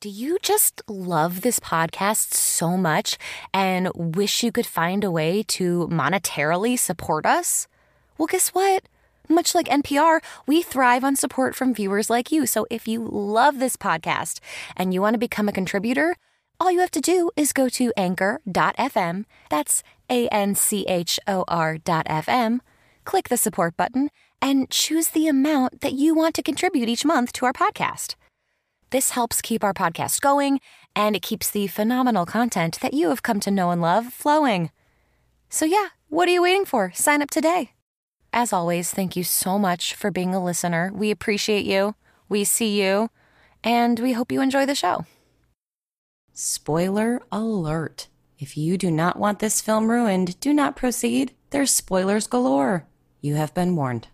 Do you just love this podcast so much and wish you could find a way to monetarily support us? Well, guess what? Much like NPR, we thrive on support from viewers like you. So if you love this podcast and you want to become a contributor, all you have to do is go to anchor.fm. That's A N C H O R.fm. Click the support button and choose the amount that you want to contribute each month to our podcast. This helps keep our podcast going, and it keeps the phenomenal content that you have come to know and love flowing. So, yeah, what are you waiting for? Sign up today. As always, thank you so much for being a listener. We appreciate you, we see you, and we hope you enjoy the show. Spoiler alert. If you do not want this film ruined, do not proceed. There's spoilers galore. You have been warned.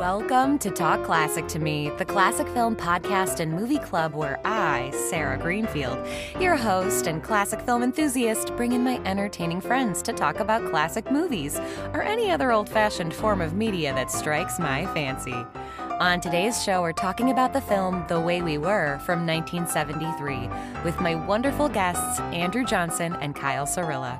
Welcome to Talk Classic to Me, the classic film podcast and movie club where I, Sarah Greenfield, your host and classic film enthusiast, bring in my entertaining friends to talk about classic movies or any other old fashioned form of media that strikes my fancy. On today's show, we're talking about the film The Way We Were from 1973 with my wonderful guests, Andrew Johnson and Kyle Cirilla.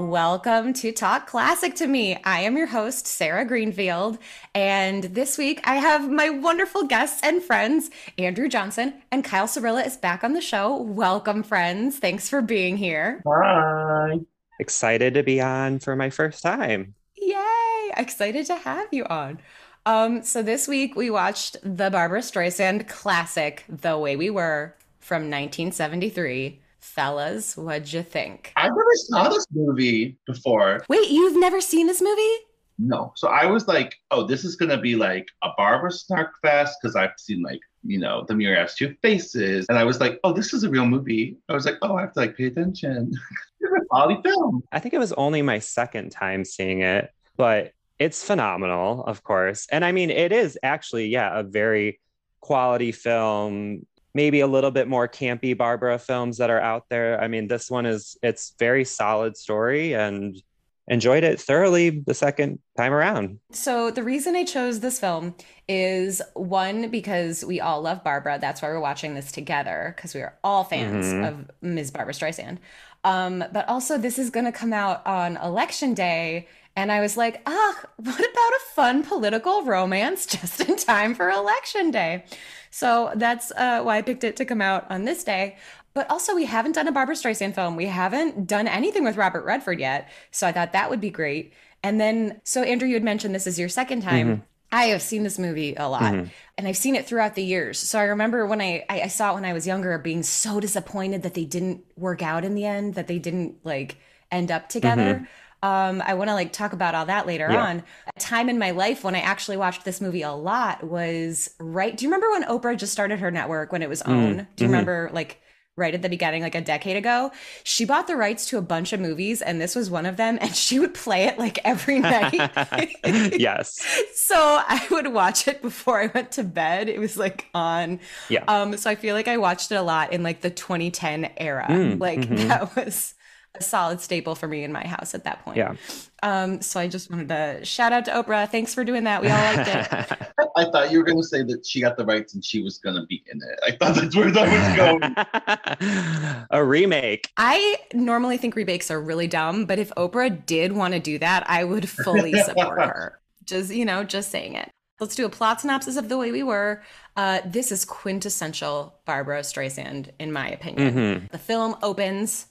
Welcome to Talk Classic to Me. I am your host, Sarah Greenfield, and this week I have my wonderful guests and friends, Andrew Johnson and Kyle Cirilla is back on the show. Welcome, friends. Thanks for being here. Hi. Excited to be on for my first time. Yay! Excited to have you on. Um, so this week we watched the Barbra Streisand classic, The Way We Were, from 1973. Fellas, what'd you think? I've never saw this movie before. Wait, you've never seen this movie? No. So I was like, oh, this is gonna be like a Barbra Snark fest because I've seen like, you know, The Mirror Has Two Faces. And I was like, oh, this is a real movie. I was like, oh, I have to like pay attention. it's a quality film. I think it was only my second time seeing it, but it's phenomenal, of course. And I mean, it is actually, yeah, a very quality film maybe a little bit more campy Barbara films that are out there. I mean, this one is it's very solid story and enjoyed it thoroughly the second time around. So the reason I chose this film is one because we all love Barbara. That's why we're watching this together because we are all fans mm-hmm. of Ms. Barbra Streisand. Um, but also, this is going to come out on election day. And I was like, ah, what about a fun political romance just in time for election day? So that's uh, why I picked it to come out on this day. But also, we haven't done a Barbra Streisand film. We haven't done anything with Robert Redford yet. So I thought that would be great. And then, so Andrew, you had mentioned this is your second time. Mm-hmm. I have seen this movie a lot mm-hmm. and I've seen it throughout the years. So I remember when I, I saw it when I was younger being so disappointed that they didn't work out in the end, that they didn't like end up together. Mm-hmm. Um, I want to like talk about all that later yeah. on. A time in my life when I actually watched this movie a lot was right. Do you remember when Oprah just started her network when it was mm-hmm. OWN? Mm. Do you mm-hmm. remember like right at the beginning, like a decade ago? She bought the rights to a bunch of movies, and this was one of them. And she would play it like every night. yes. so I would watch it before I went to bed. It was like on. Yeah. Um. So I feel like I watched it a lot in like the 2010 era. Mm, like mm-hmm. that was a solid staple for me in my house at that point. Yeah. Um, so I just wanted to shout out to Oprah. Thanks for doing that. We all liked it. I thought you were going to say that she got the rights and she was going to be in it. I thought that's where that was going. a remake. I normally think remakes are really dumb, but if Oprah did want to do that, I would fully support her. Just, you know, just saying it. Let's do a plot synopsis of The Way We Were. Uh, this is quintessential Barbra Streisand, in my opinion. Mm-hmm. The film opens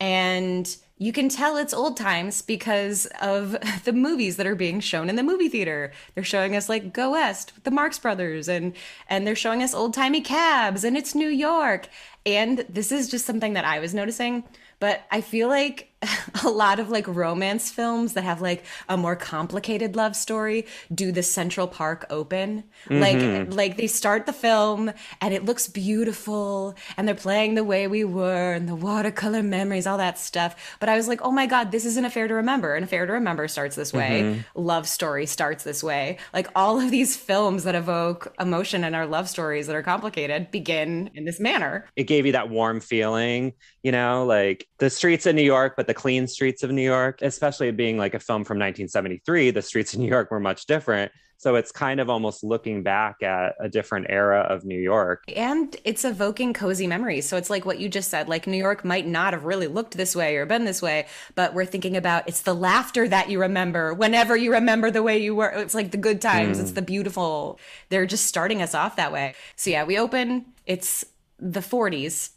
and you can tell it's old times because of the movies that are being shown in the movie theater. They're showing us like Go West with the Marx Brothers and and they're showing us old timey cabs and it's New York. And this is just something that I was noticing, but I feel like a lot of like romance films that have like a more complicated love story do the Central Park open. Mm-hmm. Like like they start the film and it looks beautiful and they're playing the way we were and the watercolor memories, all that stuff. But I was like, oh my God, this isn't a fair to remember. And a fair to remember starts this way. Mm-hmm. Love story starts this way. Like all of these films that evoke emotion and our love stories that are complicated begin in this manner. It gave you that warm feeling, you know, like the streets of New York, but the clean streets of New York, especially being like a film from 1973, the streets of New York were much different. So it's kind of almost looking back at a different era of New York. And it's evoking cozy memories. So it's like what you just said like New York might not have really looked this way or been this way, but we're thinking about it's the laughter that you remember whenever you remember the way you were. It's like the good times, mm. it's the beautiful. They're just starting us off that way. So yeah, we open, it's the 40s.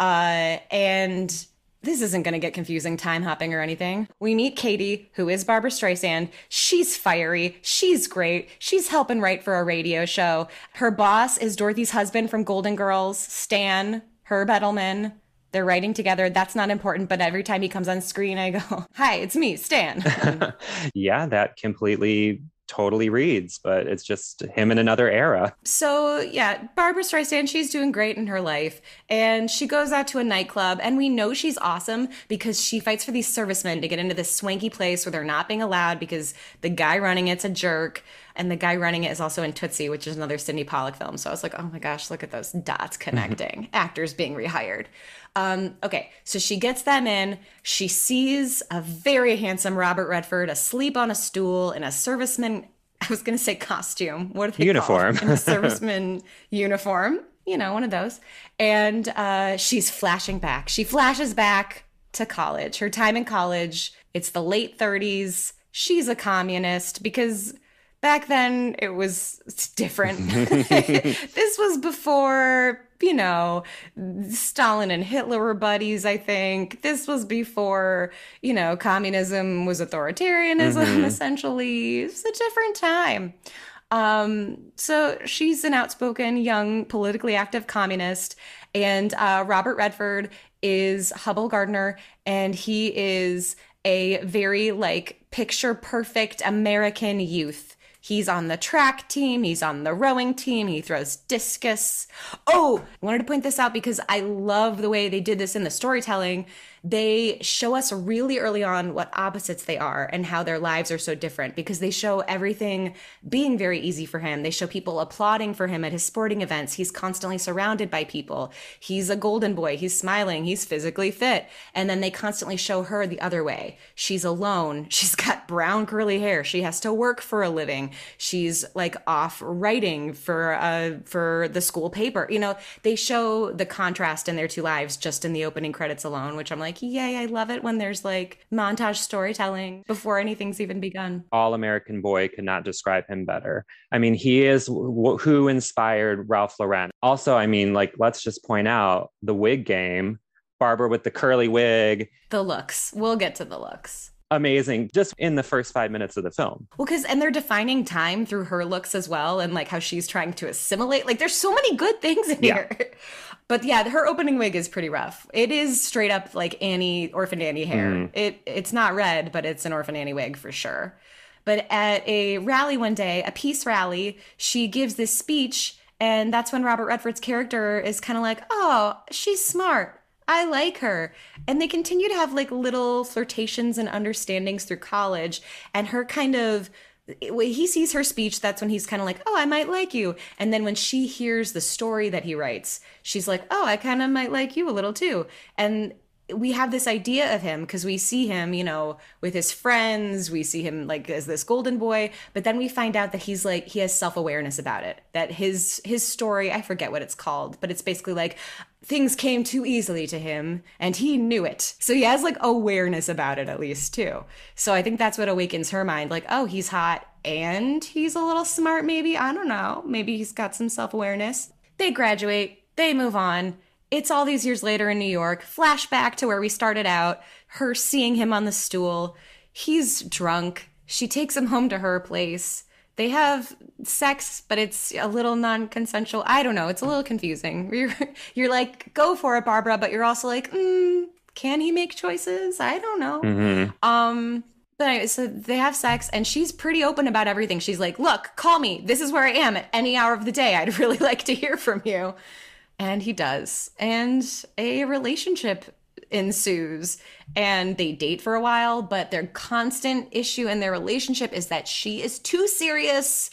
Uh, and this isn't going to get confusing time hopping or anything. We meet Katie, who is Barbra Streisand. She's fiery. She's great. She's helping write for a radio show. Her boss is Dorothy's husband from Golden Girls, Stan Herb Edelman. They're writing together. That's not important, but every time he comes on screen, I go, Hi, it's me, Stan. yeah, that completely totally reads, but it's just him in another era. So, yeah, Barbra Streisand, she's doing great in her life. And she goes out to a nightclub, and we know she's awesome because she fights for these servicemen to get into this swanky place where they're not being allowed because the guy running it's a jerk. And the guy running it is also in Tootsie, which is another Sydney Pollack film. So I was like, oh my gosh, look at those dots connecting. Actors being rehired. Um, okay, so she gets them in. She sees a very handsome Robert Redford asleep on a stool in a serviceman. I was going to say costume. What are they uniform? In a serviceman uniform. You know, one of those. And uh, she's flashing back. She flashes back to college. Her time in college. It's the late 30s. She's a communist because back then it was different. this was before you know, Stalin and Hitler were buddies, I think. This was before, you know, communism was authoritarianism, mm-hmm. essentially. It's a different time. Um, so she's an outspoken, young, politically active communist. And uh, Robert Redford is Hubbell Gardner, and he is a very, like, picture perfect American youth He's on the track team, he's on the rowing team, he throws discus. Oh, I wanted to point this out because I love the way they did this in the storytelling they show us really early on what opposites they are and how their lives are so different because they show everything being very easy for him. They show people applauding for him at his sporting events. He's constantly surrounded by people. He's a golden boy. He's smiling. He's physically fit. And then they constantly show her the other way. She's alone. She's got brown curly hair. She has to work for a living. She's like off writing for uh for the school paper. You know, they show the contrast in their two lives just in the opening credits alone, which I'm like, like, yay, I love it when there's like montage storytelling before anything's even begun. All American Boy could not describe him better. I mean, he is w- who inspired Ralph Lauren. Also, I mean, like, let's just point out the wig game, Barbara with the curly wig. The looks. We'll get to the looks amazing just in the first five minutes of the film. Well, because, and they're defining time through her looks as well, and like how she's trying to assimilate. Like, there's so many good things in yeah. here. But yeah, her opening wig is pretty rough. It is straight up like Annie, Orphan Annie hair. Mm. It It's not red, but it's an Orphan Annie wig for sure. But at a rally one day, a peace rally, she gives this speech. And that's when Robert Redford's character is kind of like, oh, she's smart. I like her. And they continue to have like little flirtations and understandings through college. And her kind of when he sees her speech, that's when he's kind of like, oh, I might like you. And then when she hears the story that he writes, she's like, oh, I kind of might like you a little too. And we have this idea of him because we see him, you know, with his friends. We see him like as this golden boy, but then we find out that he's like he has self awareness about it. That his his story, I forget what it's called, but it's basically like things came too easily to him and he knew it. So he has like awareness about it at least too. So I think that's what awakens her mind. Like, oh, he's hot and he's a little smart. Maybe I don't know. Maybe he's got some self awareness. They graduate. They move on it's all these years later in New York. Flashback to where we started out, her seeing him on the stool. He's drunk. She takes him home to her place. They have sex, but it's a little non consensual. I don't know. It's a little confusing. You're, you're like, go for it, Barbara, but you're also like, mm, can he make choices? I don't know. Mm-hmm. Um, but anyway, so they have sex, and she's pretty open about everything. She's like, look, call me. This is where I am at any hour of the day. I'd really like to hear from you. And he does. And a relationship ensues and they date for a while, but their constant issue in their relationship is that she is too serious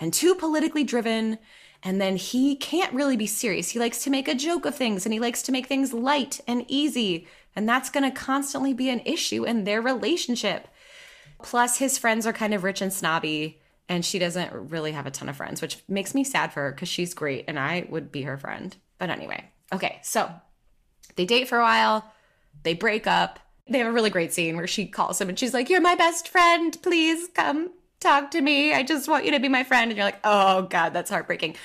and too politically driven. And then he can't really be serious. He likes to make a joke of things and he likes to make things light and easy. And that's going to constantly be an issue in their relationship. Plus, his friends are kind of rich and snobby and she doesn't really have a ton of friends, which makes me sad for her because she's great and I would be her friend. But anyway, okay, so they date for a while, they break up. They have a really great scene where she calls him and she's like, You're my best friend. Please come talk to me. I just want you to be my friend. And you're like, Oh God, that's heartbreaking.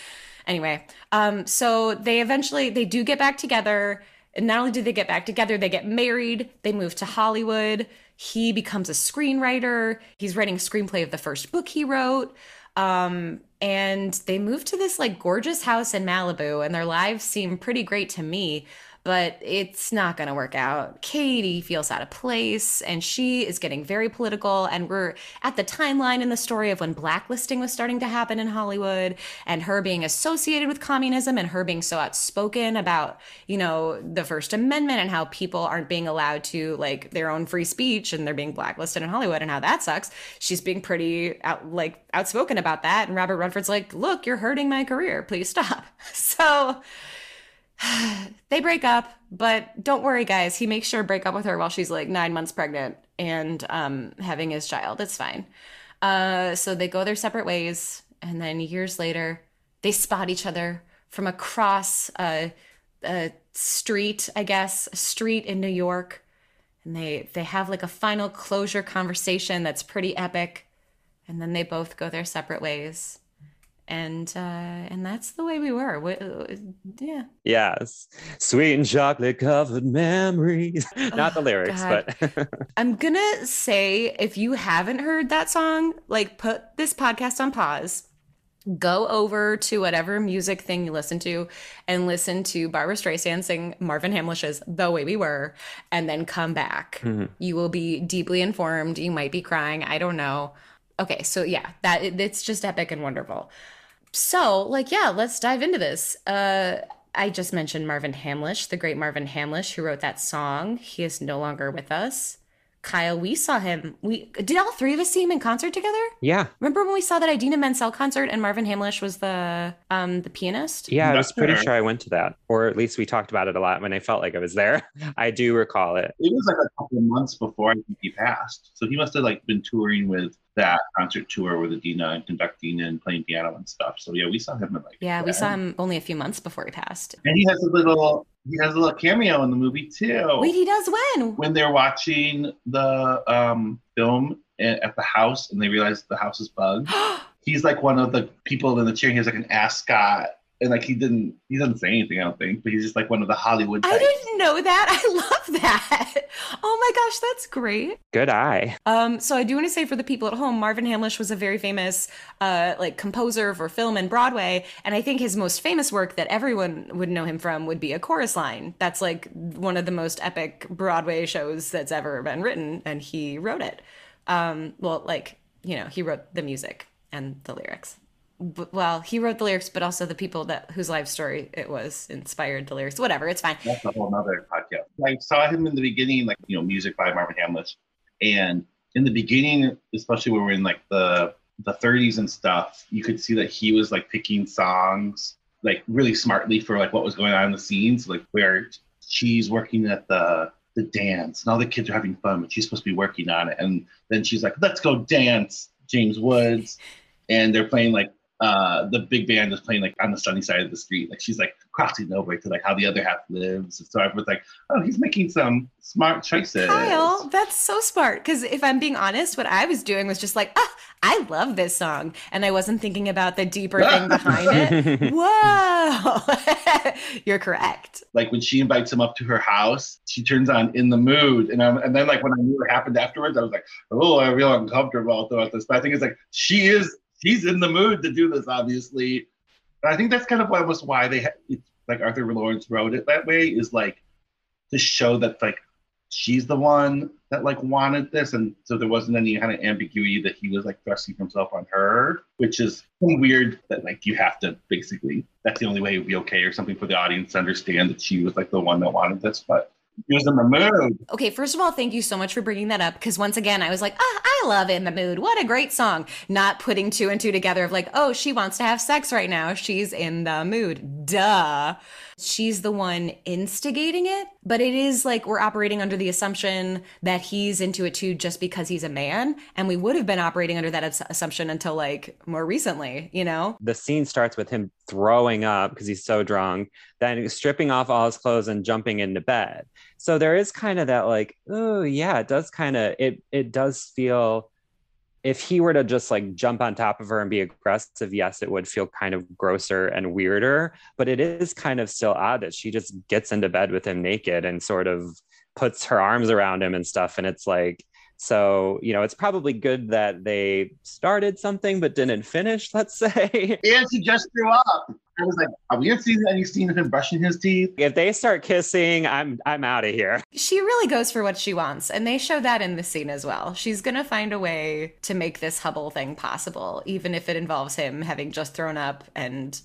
Anyway, um, so they eventually they do get back together. And not only do they get back together, they get married, they move to Hollywood. He becomes a screenwriter. He's writing a screenplay of the first book he wrote. Um, and they move to this like gorgeous house in Malibu, and their lives seem pretty great to me but it's not going to work out. Katie feels out of place and she is getting very political. And we're at the timeline in the story of when blacklisting was starting to happen in Hollywood and her being associated with communism and her being so outspoken about, you know, the First Amendment and how people aren't being allowed to like their own free speech and they're being blacklisted in Hollywood and how that sucks. She's being pretty out, like outspoken about that. And Robert Redford's like, look, you're hurting my career. Please stop. So, they break up, but don't worry, guys. He makes sure to break up with her while she's like nine months pregnant and um, having his child. It's fine. Uh, so they go their separate ways, and then years later, they spot each other from across a, a street, I guess, a street in New York, and they they have like a final closure conversation that's pretty epic, and then they both go their separate ways and uh, and that's the way we were. We, uh, yeah. Yes, sweet and chocolate covered memories. Not the lyrics, God. but I'm gonna say if you haven't heard that song, like put this podcast on pause. Go over to whatever music thing you listen to and listen to Barbra Streisand sing Marvin Hamlisch's The Way We Were and then come back. Mm-hmm. You will be deeply informed. You might be crying. I don't know. Okay, so yeah, that it's just epic and wonderful so like yeah let's dive into this uh i just mentioned marvin hamlisch the great marvin hamlisch who wrote that song he is no longer with us Kyle, we saw him. We did all three of us see him in concert together. Yeah. Remember when we saw that Idina Menzel concert and Marvin Hamlisch was the um the pianist? Yeah, I was pretty sure I went to that, or at least we talked about it a lot when I felt like I was there. I do recall it. It was like a couple of months before I think he passed, so he must have like been touring with that concert tour with Idina and conducting and playing piano and stuff. So yeah, we saw him in like yeah, we saw him only a few months before he passed. And he has a little he has a little cameo in the movie too. Wait, he does when? When they're watching the um, film at the house and they realize the house is bugged. He's like one of the people in the chair. He has like an ascot and like he didn't he doesn't say anything i don't think but he's just like one of the hollywood types. i didn't know that. I love that. Oh my gosh that's great. Good eye. Um so i do want to say for the people at home marvin hamlisch was a very famous uh like composer for film and broadway and i think his most famous work that everyone would know him from would be a chorus line. That's like one of the most epic broadway shows that's ever been written and he wrote it. Um well like you know he wrote the music and the lyrics well, he wrote the lyrics, but also the people that whose life story it was inspired the lyrics. Whatever, it's fine. That's a whole other podcast. I saw him in the beginning, like you know, music by Marvin Hamlisch, and in the beginning, especially when we're in like the the 30s and stuff, you could see that he was like picking songs like really smartly for like what was going on in the scenes, like where she's working at the the dance and all the kids are having fun, but she's supposed to be working on it, and then she's like, "Let's go dance, James Woods," and they're playing like uh, the big band is playing like on the sunny side of the street. Like she's like crossing over to like how the other half lives. So I was like, oh, he's making some smart choices. Kyle, that's so smart. Because if I'm being honest, what I was doing was just like, ah, I love this song, and I wasn't thinking about the deeper thing behind it. Whoa, you're correct. Like when she invites him up to her house, she turns on "In the Mood," and I'm, and then like when I knew what happened afterwards, I was like, oh, I feel uncomfortable about this. But I think it's like she is he's in the mood to do this, obviously. And I think that's kind of almost why they ha- like Arthur Laurents wrote it that way is like to show that like she's the one that like wanted this, and so there wasn't any kind of ambiguity that he was like thrusting himself on her, which is weird that like you have to basically that's the only way it would be okay or something for the audience to understand that she was like the one that wanted this, but was in the mood. Okay, first of all, thank you so much for bringing that up because once again, I was like, ah, I love In the Mood. What a great song. Not putting two and two together of like, oh, she wants to have sex right now. She's in the mood. Duh. She's the one instigating it, but it is like we're operating under the assumption that he's into it too just because he's a man. And we would have been operating under that as- assumption until like more recently, you know? The scene starts with him throwing up because he's so drunk, then stripping off all his clothes and jumping into bed. So there is kind of that like, oh yeah, it does kind of it it does feel if he were to just like jump on top of her and be aggressive, yes, it would feel kind of grosser and weirder. But it is kind of still odd that she just gets into bed with him naked and sort of puts her arms around him and stuff. And it's like, so, you know, it's probably good that they started something but didn't finish, let's say. And she just threw up. I was like, are we gonna see any scene of him brushing his teeth? If they start kissing, I'm I'm out of here. She really goes for what she wants, and they show that in the scene as well. She's gonna find a way to make this Hubbell thing possible, even if it involves him having just thrown up and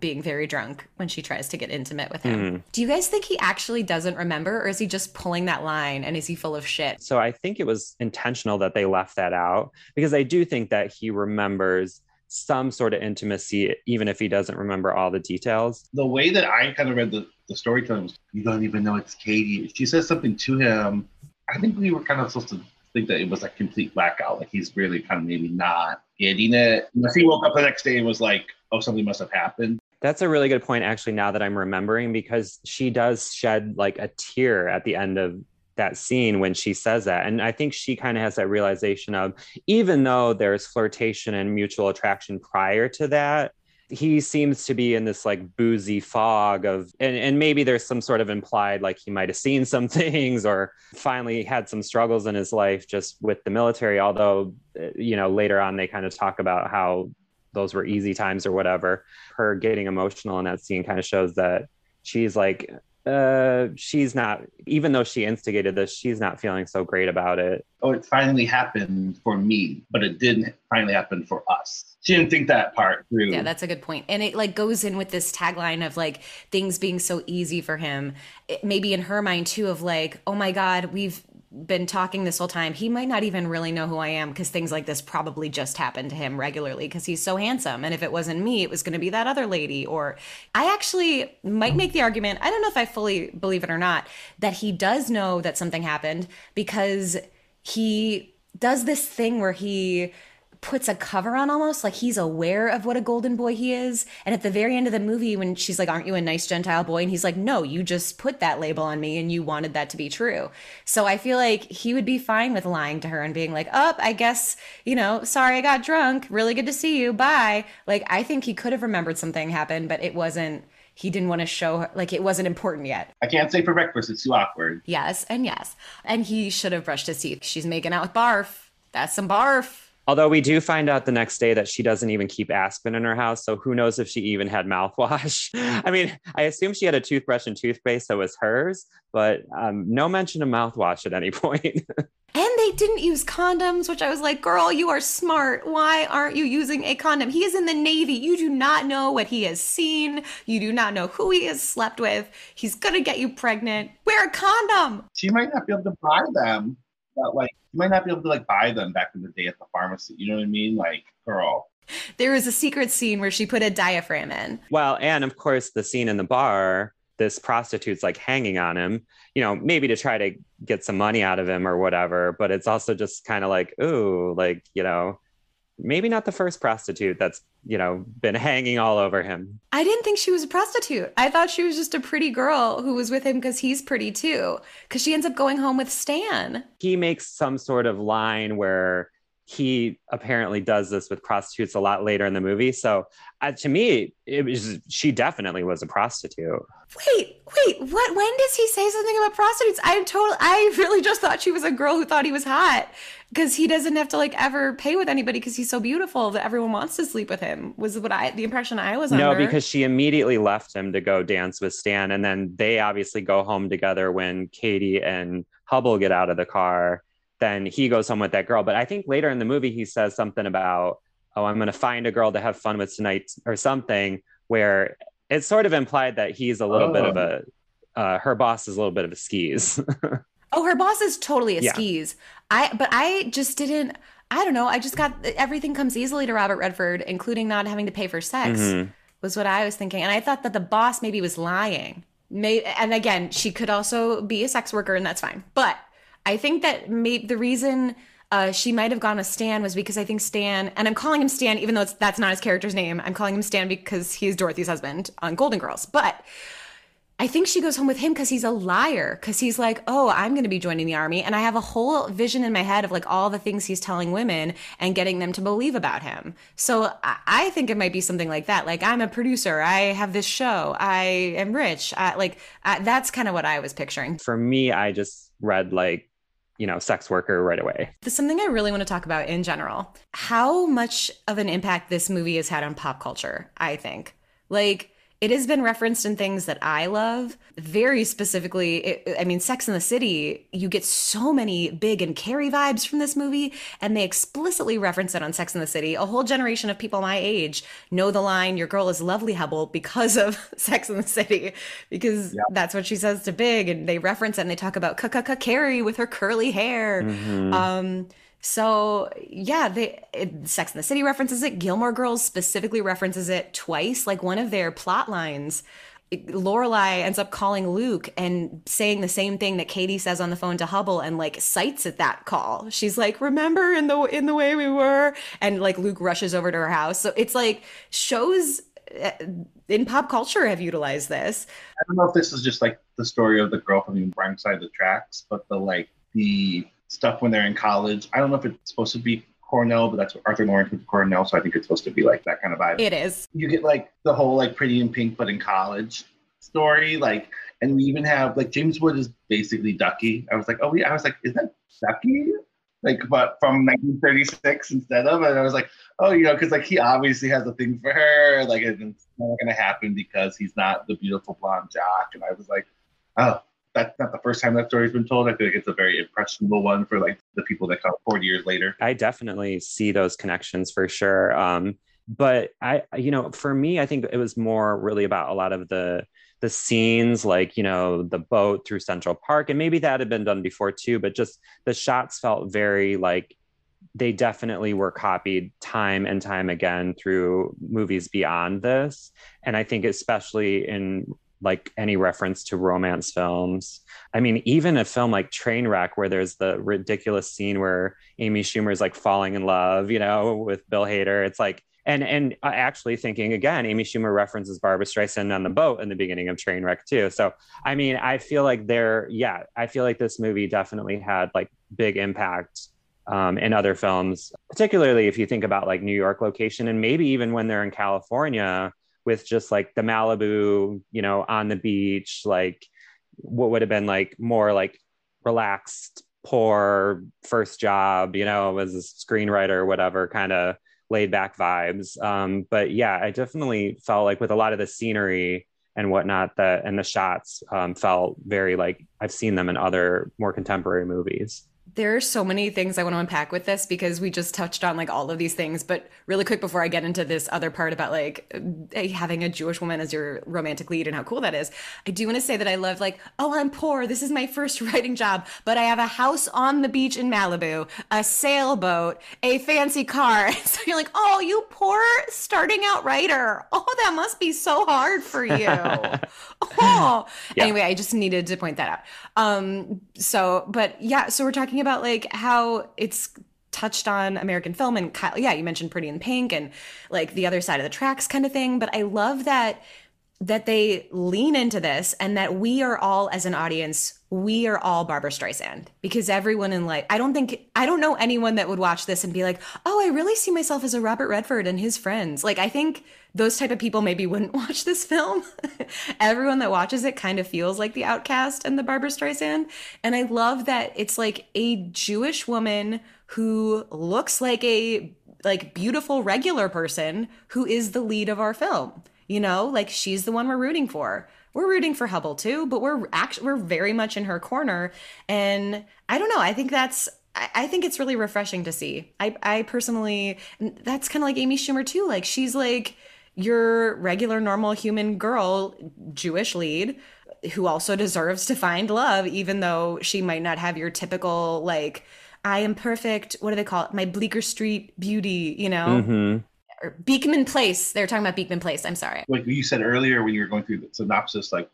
being very drunk when she tries to get intimate with him. Mm. Do you guys think he actually doesn't remember, or is he just pulling that line and is he full of shit? So I think it was intentional that they left that out because I do think that he remembers some sort of intimacy, even if he doesn't remember all the details. The way that I kind of read the, the storytelling was, you don't even know it's Katie. She says something to him. I think we were kind of supposed to think that it was a complete blackout. Like he's really kind of maybe not getting it. Unless he woke up the next day and was like, oh, something must have happened. That's a really good point, actually, now that I'm remembering, because she does shed like a tear at the end of that scene when she says that. And I think she kind of has that realization of even though there's flirtation and mutual attraction prior to that, he seems to be in this like boozy fog of and, and maybe there's some sort of implied like he might have seen some things or finally had some struggles in his life just with the military although uh, you know later on they kind of talk about how those were easy times or whatever her getting emotional in that scene kind of shows that she's like uh she's not even though she instigated this she's not feeling so great about it Oh, it finally happened for me, but it didn't finally happen for us. She didn't think that part through. Yeah, that's a good point. And it like goes in with this tagline of like things being so easy for him. It, maybe in her mind too of like, "Oh my god, we've been talking this whole time. He might not even really know who I am because things like this probably just happen to him regularly because he's so handsome. And if it wasn't me, it was going to be that other lady. Or I actually might make the argument, I don't know if I fully believe it or not, that he does know that something happened because he does this thing where he puts a cover on almost like he's aware of what a golden boy he is. And at the very end of the movie when she's like aren't you a nice gentile boy? And he's like no you just put that label on me and you wanted that to be true. So i feel like he would be fine with lying to her and being like up oh, i guess you know sorry i got drunk. Really good to see you. Bye. Like i think he could have remembered something happened but it wasn't he didn't want to show her like it wasn't important yet. I can't say for breakfast, it's too awkward. yes and yes. And he should have brushed his teeth. She's making out with barf. That's some barf Although we do find out the next day that she doesn't even keep aspirin in her house. So who knows if she even had mouthwash. I mean, I assume she had a toothbrush and toothpaste that was hers, but um, no mention of mouthwash at any point. And they didn't use condoms, which I was like, girl, you are smart. Why aren't you using a condom? He is in the Navy. You do not know what he has seen. You do not know who he has slept with. He's going to get you pregnant. Wear a condom. She might not be able to buy them. But like, you might not be able to like buy them back in the day at the pharmacy. You know what I mean? Like, girl. There was a secret scene where she put a diaphragm in. well, and of course, the scene in the bar, this prostitute's like hanging on him, you know, maybe to try to get some money out of him or whatever. But it's also just kind of like, ooh, like, you know, maybe not the first prostitute that's, you know, been hanging all over him. I didn't think she was a prostitute. I thought she was just a pretty girl who was with him because he's pretty too. Because she ends up going home with Stan. he makes some sort of line where he apparently does this with prostitutes a lot later in the movie. So uh, to me, it was she definitely was a prostitute. Wait, wait, what? When does he say something about prostitutes? I'm totally, I really just thought she was a girl who thought he was hot because he doesn't have to like ever pay with anybody because he's so beautiful that everyone wants to sleep with him. Was what I the impression I was No, under. because she immediately left him to go dance with Stan, and then they obviously go home together when Katie and Hubbell get out of the car. Then he goes home with that girl. But I think later in the movie he says something about, "Oh, I'm going to find a girl to have fun with tonight," or something, where it's sort of implied that he's a little bit of a uh, her boss is a little bit of a skis. oh, her boss is totally a Yeah. skis. I but I just didn't. I don't know. I just got everything comes easily to Robert Redford, including not having to pay for sex. Mhm. was what I was thinking. And I thought that the boss maybe was lying. May, and again, she could also be a sex worker, and that's fine. But I think that maybe the reason uh, she might have gone with Stan was because I think Stan, and I'm calling him Stan, even though that's not his character's name. I'm calling him Stan because he's Dorothy's husband on Golden Girls. But I think she goes home with him because he's a liar. Because he's like, oh, I'm going to be joining the army. And I have a whole vision in my head of like all the things he's telling women and getting them to believe about him. So I, think it might be something like that. Like, I'm a producer. I have this show. I am rich. I, like, I, that's kind of what I was picturing. For me, I just read like, you know, sex worker right away. There's something I really want to talk about in general. How much of an impact this movie has had on pop culture, I think. Like, it has been referenced in things that I love. Very specifically, it, I mean, Sex in the City, you get so many big and Carrie vibes from this movie, and they explicitly reference it on Sex in the City. A whole generation of people my age know the line, Your girl is lovely, Hubbell, because of Sex in the City, because yeah. that's what she says to Big, and they reference it and they talk about ka Carrie with her curly hair. Mm-hmm. Um, so yeah, they it, Sex in the City references it. Gilmore Girls specifically references it twice. Like one of their plot lines, Lorelai ends up calling Luke and saying the same thing that Katie says on the phone to Hubbell, and like cites at that call. She's like, "Remember in the in the way we were," and like Luke rushes over to her house. So it's like shows uh, in pop culture have utilized this. I don't know if this is just like the story of the girl from the wrong side of the tracks, but the like the stuff when they're in college. I don't know if it's supposed to be Cornell, but that's what Arthur Laurents went to Cornell, so I think it's supposed to be like that kind of vibe. It is. You get like the whole like Pretty in Pink, but in college story, like, and we even have like James Wood is basically Ducky. I was like, oh yeah, I was like, is that Ducky? Like, but from 1936 instead of, and I was like, oh, you know, because like he obviously has a thing for her, like it's not gonna happen because he's not the beautiful blonde jock, and I was like, oh, that's not the first time that story's been told. I feel like it's a very impressionable one for like the people that come 40 years later. I definitely see those connections for sure. Um, but I, you know, for me, I think it was more really about a lot of the the scenes, like you know, the boat through Central Park, and maybe that had been done before too. But just the shots felt very like they definitely were copied time and time again through movies beyond this. And I think especially in like any reference to romance films. I mean, even a film like Trainwreck, where there's the ridiculous scene where Amy Schumer is like falling in love, you know, with Bill Hader. It's like, and and actually thinking again, Amy Schumer references Barbra Streisand on the boat in the beginning of Trainwreck too. So I mean, I feel like there, yeah, I feel like this movie definitely had like big impact um, in other films, particularly if you think about like New York location and maybe even when they're in California with just like the Malibu, you know, on the beach, like what would have been like more like relaxed, poor first job, you know, as a screenwriter whatever, kind of laid back vibes. Um, but yeah, I definitely felt like with a lot of the scenery and whatnot that and the shots um, felt very like I've seen them in other more contemporary movies there are so many things I want to unpack with this because we just touched on like all of these things. But really quick before I get into this other part about like uh, having a Jewish woman as your romantic lead and how cool that is, I do want to say that I love like, oh, I'm poor. This is my first writing job, but I have a house on the beach in Malibu, a sailboat, a fancy car. so you're like, oh, you poor starting out writer. Oh, that must be so hard for you. oh, yeah. anyway, I just needed to point that out. Um, so, but yeah, so we're talking about like how it's touched on American film and yeah, you mentioned Pretty in Pink and like the other side of the tracks kind of thing, but I love that that they lean into this and that we are all as an audience we are all Barbra Streisand because everyone in life I don't think I don't know anyone that would watch this and be like, "Oh, I really see myself as a Robert Redford and his friends." Like I think those type of people maybe wouldn't watch this film. Everyone that watches it kind of feels like the outcast and the Barbra Streisand. And I love that it's like a Jewish woman who looks like a like beautiful regular person who is the lead of our film. You know, like she's the one we're rooting for. We're rooting for Hubbell too, but we're actually we're very much in her corner. And I don't know, I think that's I think it's really refreshing to see. I, I personally, that's kind of like Amy Schumer too. Like she's like, your regular, normal human girl, Jewish lead, who also deserves to find love, even though she might not have your typical, like, I am perfect. What do they call it? My Bleecker Street beauty, you know? Mm-hmm. Or Beekman Place. They're talking about Beekman Place. I'm sorry. Like you said earlier when you were going through the synopsis, like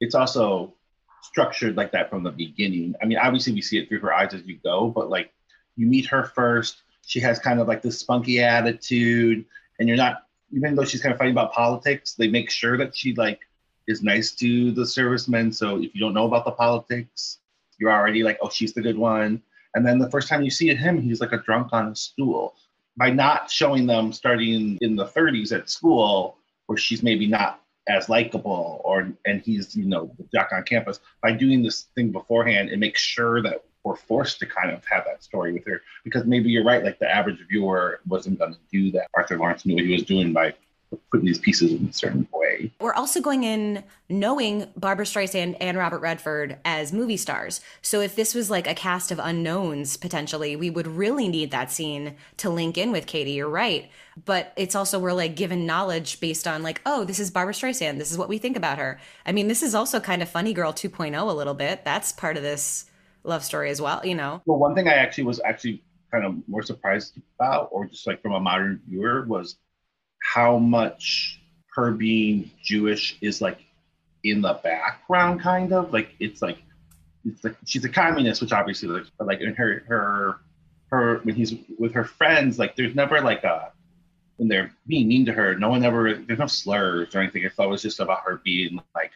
it's also structured like that from the beginning. I mean, obviously we see it through her eyes as you go, but like you meet her first, she has kind of like this spunky attitude, and you're not even though she's kind of fighting about politics, they make sure that she like is nice to the servicemen. So if you don't know about the politics, you're already like, oh, she's the good one. And then the first time you see him, he's like a drunk on a stool. By not showing them starting in the 30s at school, where she's maybe not as likable, or and he's you know the jock on campus. By doing this thing beforehand, it makes sure that we're forced to kind of have that story with her because maybe you're right. Like the average viewer wasn't going to do that. Arthur laurents knew what he was doing by putting these pieces in a certain way. We're also going in knowing Barbra Streisand and Robert Redford as movie stars. So if this was like a cast of unknowns potentially, we would really need that scene to link in with Katie. You're right. But it's also we're like given knowledge based on like, oh, this is Barbra Streisand. This is what we think about her. I mean, this is also kind of Funny Girl 2.0 a little bit. That's part of this love story as well, you know. Well, one thing I actually was actually kind of more surprised about, or just like from a modern viewer, was how much her being Jewish is like in the background, kind of like it's like it's like she's a communist, which obviously like, like in her her her when he's with her friends, like there's never like a when they're being mean to her, no one ever there's no slurs or anything. I thought it was just about her being like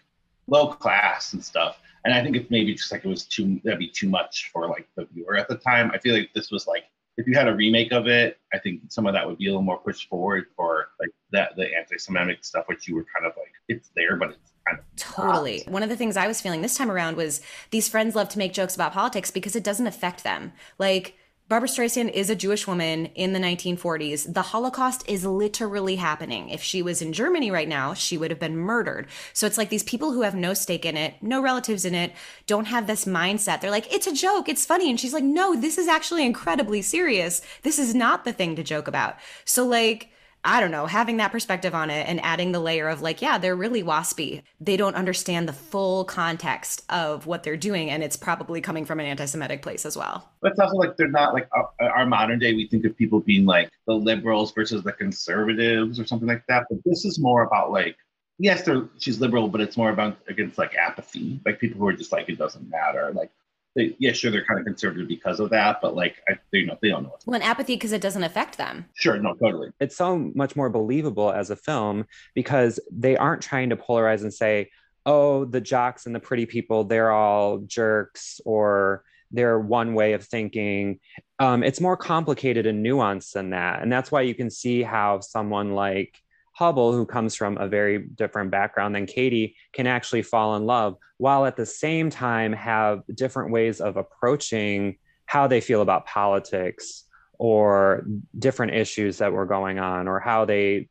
low class and stuff. And I think it's maybe just like it was too that'd be too much for like the viewer at the time. I feel like this was like if you had a remake of it, I think some of that would be a little more pushed forward for like that the anti-Semitic stuff, which you were kind of like it's there, but it's kind of totally. not. One of the things I was feeling this time around was these friends love to make jokes about politics because it doesn't affect them. Like Barbra Streisand is a Jewish woman in the 1940s. The Holocaust is literally happening. If she was in Germany right now, she would have been murdered. So it's like these people who have no stake in it, no relatives in it, don't have this mindset. They're like, it's a joke, it's funny. And she's like, no, this is actually incredibly serious. This is not the thing to joke about. So, like, I don't know, having that perspective on it and adding the layer of like, yeah, they're really waspy. They don't understand the full context of what they're doing. And it's probably coming from an anti Semitic place as well. But it's also like they're not like our, our modern day, we think of people being like the liberals versus the conservatives or something like that. But this is more about like, yes, she's liberal, but it's more about against like apathy, like people who are just like, it doesn't matter. Like, they, yeah, sure, they're kind of conservative because of that, but like, I, they, you know, they don't know what's Well, and apathy because it doesn't affect them. Sure, no, totally. It's so much more believable as a film because they aren't trying to polarize and say, oh, the jocks and the pretty people, they're all jerks or they're one way of thinking. Um, it's more complicated and nuanced than that. And that's why you can see how someone like Hubbell, who comes from a very different background than Katie, can actually fall in love while at the same time have different ways of approaching how they feel about politics or different issues that were going on or how they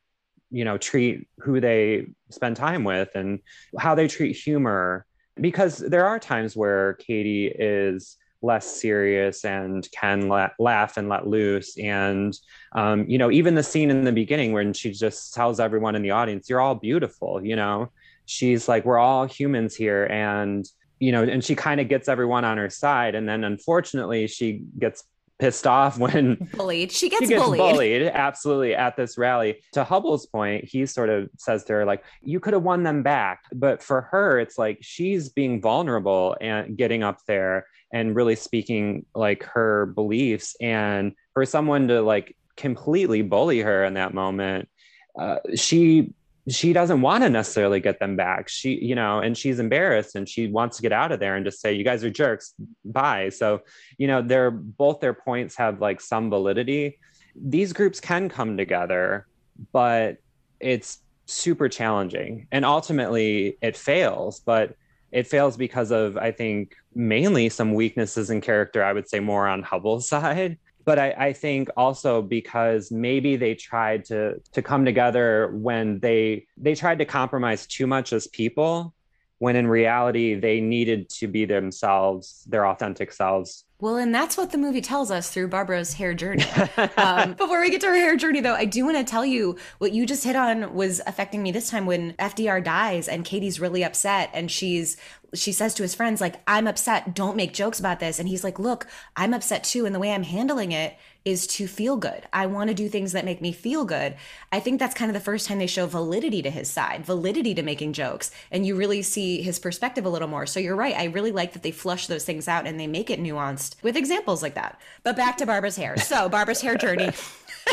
you know treat who they spend time with and how they treat humor. Because there are times where Katie is less serious and can let, laugh and let loose. And, um, you know, even the scene in the beginning when she just tells everyone in the audience, you're all beautiful, you know, she's like, we're all humans here. And, you know, and she kind of gets everyone on her side. And then unfortunately, she gets pissed off when bullied. She gets, she gets bullied. bullied. Absolutely at this rally. To Hubbell's point, he sort of says to her, like, you could have won them back. But for her, it's like she's being vulnerable and getting up there and really speaking like her beliefs. And for someone to like completely bully her in that moment, uh, she she doesn't want to necessarily get them back. She, you know, and she's embarrassed and she wants to get out of there and just say, you guys are jerks. Bye. So, you know, they're both their points have like some validity. These groups can come together, but it's super challenging. And ultimately it fails, but it fails because of, I think, mainly some weaknesses in character, I would say more on hubbell's side. But I, I, think also because maybe they tried to to come together when they they tried to compromise too much as people when in reality they needed to be themselves their authentic selves well, and that's what the movie tells us through Barbara's hair journey. um, before we get to her hair journey, though, I do want to tell you what you just hit on was affecting me this time when FDR dies and Katie's really upset and she's she says to his friends, like, I'm upset. Don't make jokes about this. And he's like, look, I'm upset too. And the way I'm handling it is to feel good. I want to do things that make me feel good. I think that's kind of the first time they show validity to his side, validity to making jokes. And you really see his perspective a little more. So you're right. I really like that they flush those things out and they make it nuanced with examples like that. But back to Barbara's hair. So, Barbara's hair journey.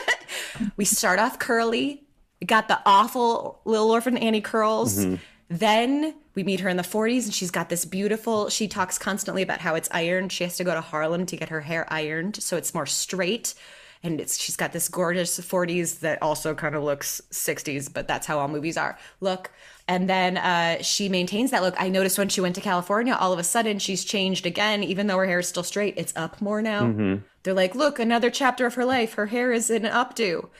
we start off curly, got the awful little orphan Annie curls. Mm-hmm. Then we meet her in the 40s and she's got this beautiful, she talks constantly about how it's ironed. She has to go to Harlem to get her hair ironed so it's more straight. And it's she's got this gorgeous 40s that also kind of looks 60s, but that's how all movies are. Look. And then uh, she maintains that look. I noticed when she went to California, all of a sudden she's changed again, even though her hair is still straight. It's up more now. Mm-hmm. They're like, look, another chapter of her life. Her hair is in an updo.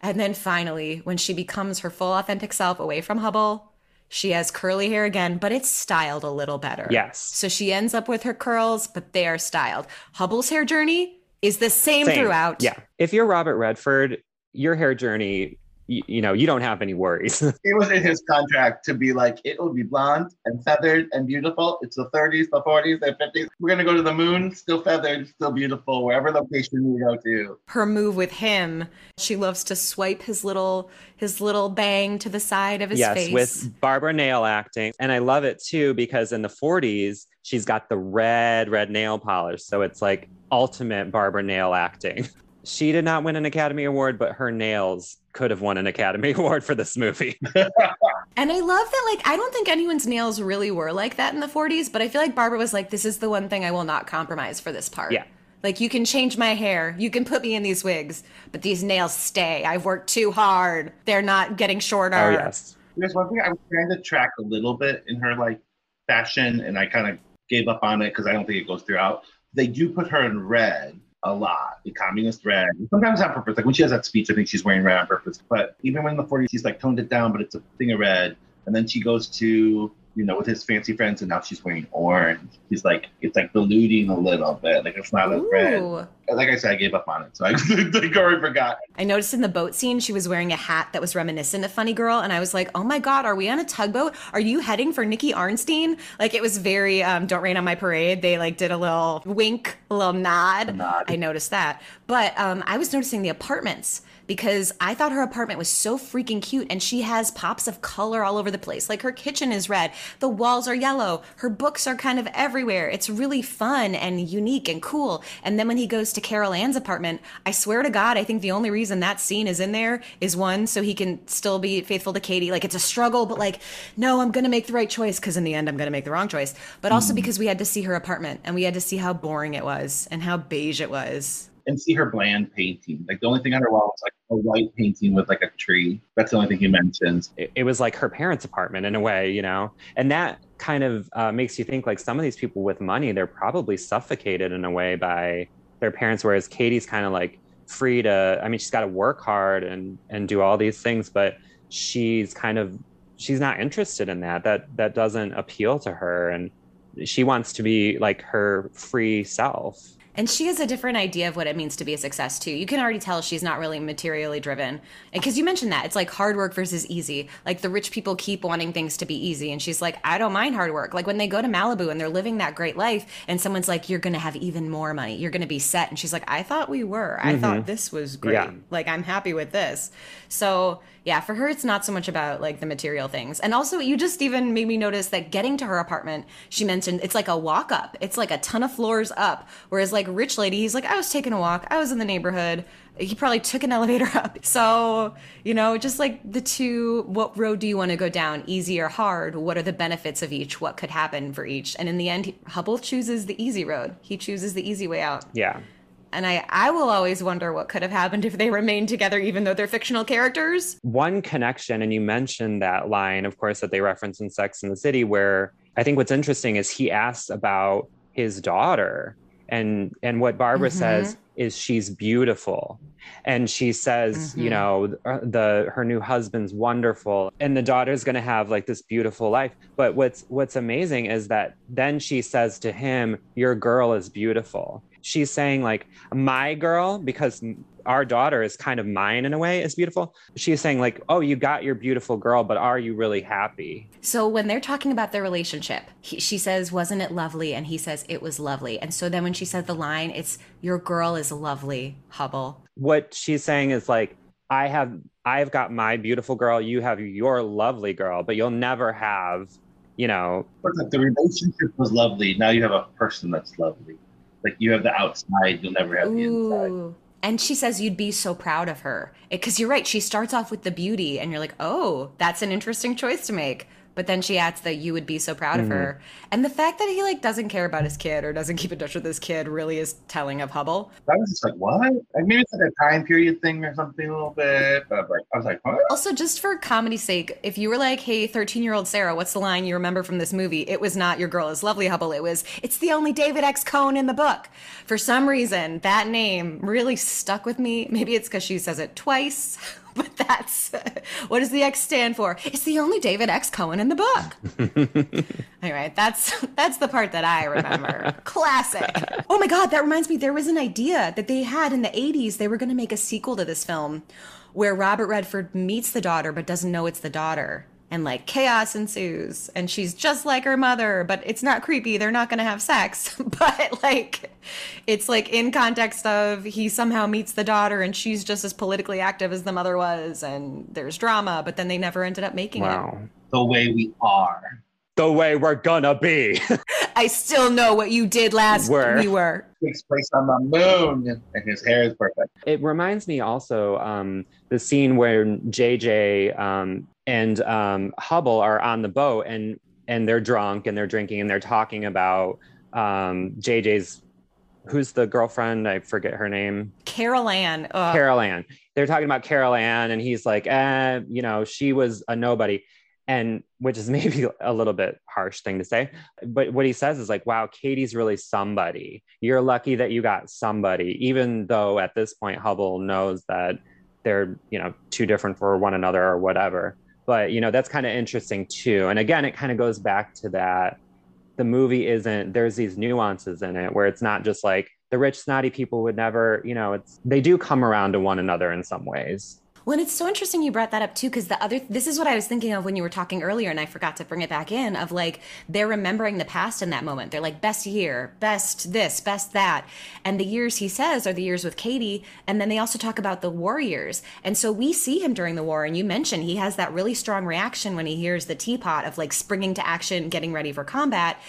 And then finally, when she becomes her full authentic self away from Hubbell, she has curly hair again, but it's styled a little better. Yes. So she ends up with her curls, but they are styled. Hubbell's hair journey is the same, same. throughout. Yeah. If you're Robert Redford, your hair journey you, you, know, you don't have any worries. it was in his contract to be like, it will be blonde and feathered and beautiful. It's the 30s, the 40s, the 50s. We're gonna go to the moon, still feathered, still beautiful, wherever location we go to. Her move with him, she loves to swipe his little his little bang to the side of his yes, face. Yes, with Barbra nail acting. And I love it too because in the 40s, she's got the red, red nail polish. So it's like ultimate Barbra nail acting. She did not win an Academy Award, but her nails could have won an Academy Award for this movie. and I love that, like, I don't think anyone's nails really were like that in the 40s, but I feel like Barbra was like, this is the one thing I will not compromise for this part. Yeah. Like, you can change my hair, you can put me in these wigs, but these nails stay. I've worked too hard. They're not getting shorter. Oh, yes. There's one thing I was trying to track a little bit in her, like, fashion, and I kind of gave up on it because I don't think it goes throughout. They do put her in red a lot. The communist red, sometimes on purpose. Like when she has that speech, I think she's wearing red on purpose. But even when in the 40s, she's like toned it down, but it's a thing of red. And then she goes to you know, with his fancy friends, and now she's wearing orange. He's like, it's like diluting a little bit. Like it's not as red. Like I said, I gave up on it, so I like already forgot. I noticed in the boat scene she was wearing a hat that was reminiscent of Funny Girl, and I was like, oh my god, are we on a tugboat? Are you heading for Nicky Arnstein? Like it was very um, Don't Rain on My Parade. They like did a little wink, a little nod. A nod. I noticed that, but um, I was noticing the apartments because I thought her apartment was so freaking cute and she has pops of color all over the place. Like her kitchen is red, the walls are yellow, her books are kind of everywhere. It's really fun and unique and cool. And then when he goes to Carol Ann's apartment, I swear to God, I think the only reason that scene is in there is one, so he can still be faithful to Katie. Like it's a struggle, but like, no, I'm going to make the right choice because in the end, I'm going to make the wrong choice. But also mm. because we had to see her apartment and we had to see how boring it was and how beige it was and see her bland painting. Like the only thing on her wall was like a white painting with like a tree. That's the only thing he mentions. It, it was like her parents' apartment in a way, you know, and that kind of uh, makes you think like some of these people with money, they're probably suffocated in a way by their parents, whereas Katie's kind of like free to. I mean, she's got to work hard and and do all these things, but she's kind of she's not interested in that. That that doesn't appeal to her, and she wants to be like her free self and she has a different idea of what it means to be a success too. You can already tell she's not really materially driven. Cuz you mentioned that, it's like hard work versus easy. Like the rich people keep wanting things to be easy and she's like, "I don't mind hard work." Like when they go to Malibu and they're living that great life and someone's like, "You're going to have even more money. You're going to be set." And she's like, "I thought we were. I mm-hmm. thought this was great. Yeah. Like I'm happy with this." So, yeah, for her, it's not so much about like the material things. And also, you just even made me notice that getting to her apartment, she mentioned it's like a walk up. It's like a ton of floors up. Whereas, like, Rich Lady, he's like, I was taking a walk, I was in the neighborhood. He probably took an elevator up. So, you know, just like the two, what road do you want to go down, easy or hard? What are the benefits of each? What could happen for each? And in the end, Hubbell chooses the easy road. He chooses the easy way out. Yeah. And I, I will always wonder what could have happened if they remained together, even though they're fictional characters. One connection, and you mentioned that line, of course, that they reference in Sex in the City, where I think what's interesting is he asks about his daughter. And and what Barbra mm-hmm. says is she's beautiful and she says mm-hmm. you know uh, the her new husband's wonderful and the daughter's going to have like this beautiful life but what's what's amazing is that then she says to him your girl is beautiful she's saying like my girl because our daughter is kind of mine in a way is beautiful she's saying like oh you got your beautiful girl but are you really happy So when they're talking about their relationship, he, she says, "Wasn't it lovely?" And he says, "It was lovely." And so then when she said the line, it's "Your girl is lovely, Hubbell." what she's saying is like i have i've got my beautiful girl you have your lovely girl but you'll never have you know But the relationship was lovely. Now you have a person that's lovely. Like you have the outside, you'll never have the inside. And she says you'd be so proud of her. Because you're right, she starts off with the beauty, and you're like, oh, that's an interesting choice to make. But then she adds that you would be so proud of mm-hmm. her. And the fact that he like doesn't care about his kid or doesn't keep in touch with his kid really is telling of Hubbell. I was just like, what? Like maybe it's like a time period thing or something a little bit. But like I was like, what? Also, just for comedy's sake, if you were like, hey, 13 year old Sarah, what's the line you remember from this movie? It was not your girl is lovely, Hubbell. It was, it's the only David X. Cohen in the book. For some reason, that name really stuck with me. Maybe it's because she says it twice, but that's uh, what does the X stand for? It's the only David X. Cohen in the book. All right, that's that's the part that I remember. Classic. Oh my god, that reminds me. There was an idea that they had in the 80s. They were going to make a sequel to this film where Robert Redford meets the daughter but doesn't know it's the daughter. And like chaos ensues, and she's just like her mother, but it's not creepy. They're not gonna have sex, but like, it's like in context of he somehow meets the daughter, and she's just as politically active as the mother was, and there's drama, but then they never ended up making it. The way we are. the way we're gonna be I still know what you did last Were. we were. Takes place on the moon, and his hair is perfect. It reminds me also um, the scene where JJ um, and um, Hubbell are on the boat and and they're drunk and they're drinking and they're talking about um, JJ's who's the girlfriend? I forget her name. Carol Ann. ugh. Carol Ann. They're talking about Carol Ann, and he's like, eh, you know, she was a nobody. And which is maybe a little bit harsh thing to say. But what he says is like, wow, Katie's really somebody. You're lucky that you got somebody, even though at this point Hubbell knows that they're, you know, too different for one another or whatever. But you know, that's kind of interesting too. And again, it kind of goes back to that the movie isn't there's these nuances in it where it's not just like the rich snotty people would never you know it's they do come around to one another in some ways Well, and it's so interesting you brought that up too, because the other this is what I was thinking of when you were talking earlier, and I forgot to bring it back in. Of like they're remembering the past in that moment. They're like best year, best this, best that, and the years he says are the years with Katie, and then they also talk about the war years. And so we see him during the war, and you mentioned he has that really strong reaction when he hears the teapot of like springing to action, getting ready for combat.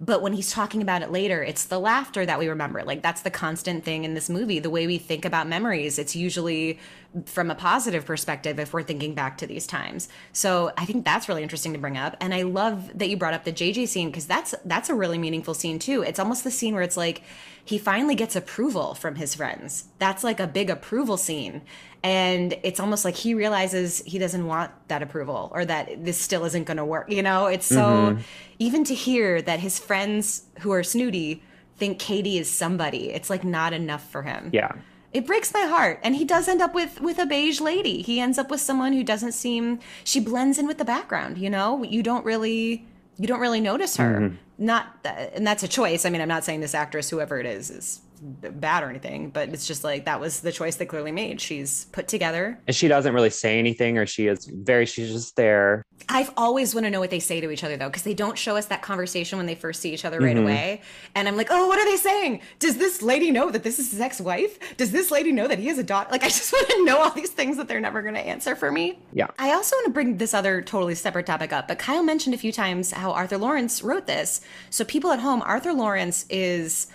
But when he's talking about it later, it's the laughter that we remember. Like that's the constant thing in this movie. The way we think about memories, it's usually from a positive perspective if we're thinking back to these times. So I think that's really interesting to bring up. And I love that you brought up the JJ scene because that's that's a really meaningful scene too. It's almost the scene where it's like he finally gets approval from his friends. That's like a big approval scene. And it's almost like he realizes he doesn't want that approval or that this still isn't going to work. You know, it's so mm-hmm. even to hear that his friends who are snooty think Katie is somebody, it's like not enough for him yeah it breaks my heart and he does end up with with a beige lady he ends up with someone who doesn't seem she blends in with the background you know you don't really you don't really notice her. Mm-hmm. Not that, and that's a choice. I mean i'm not saying this actress whoever it is is bad or anything but it's just like that was the choice they clearly made she's put together and she doesn't really say anything or she is very she's just there I've always want to know what they say to each other though, because they don't show us that conversation when they first see each other right mm-hmm. away. And I'm like, oh, what are they saying? Does this lady know that this is his ex-wife? Does this lady know that he has a daughter? Like, I just want to know all these things that they're never going to answer for me. Yeah. I also want to bring this other totally separate topic up, but Kyle mentioned a few times how Arthur Laurents wrote this. So people at home, Arthur Laurents is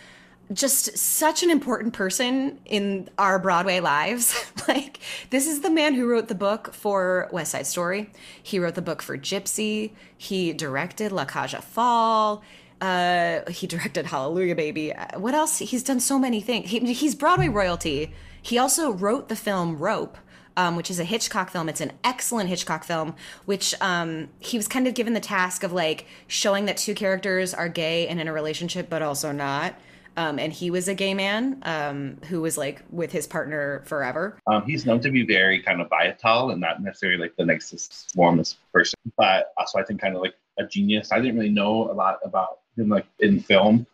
just such an important person in our Broadway lives. like, this is the man who wrote the book for West Side Story. He wrote the book for Gypsy. He directed La aux Fall. Uh, he directed Hallelujah Baby. Uh, What else? He's done so many things. He, he's Broadway royalty. He also wrote the film Rope. Um, which is a Hitchcock film. It's an excellent Hitchcock film, which um, he was kind of given the task of like showing that two characters are gay and in a relationship, but also not. Um, and he was a gay man um, who was like with his partner forever. Um, he's known to be very kind of vital and not necessarily like the nicest, warmest person, but also I think kind of like a genius. I didn't really know a lot about him like in film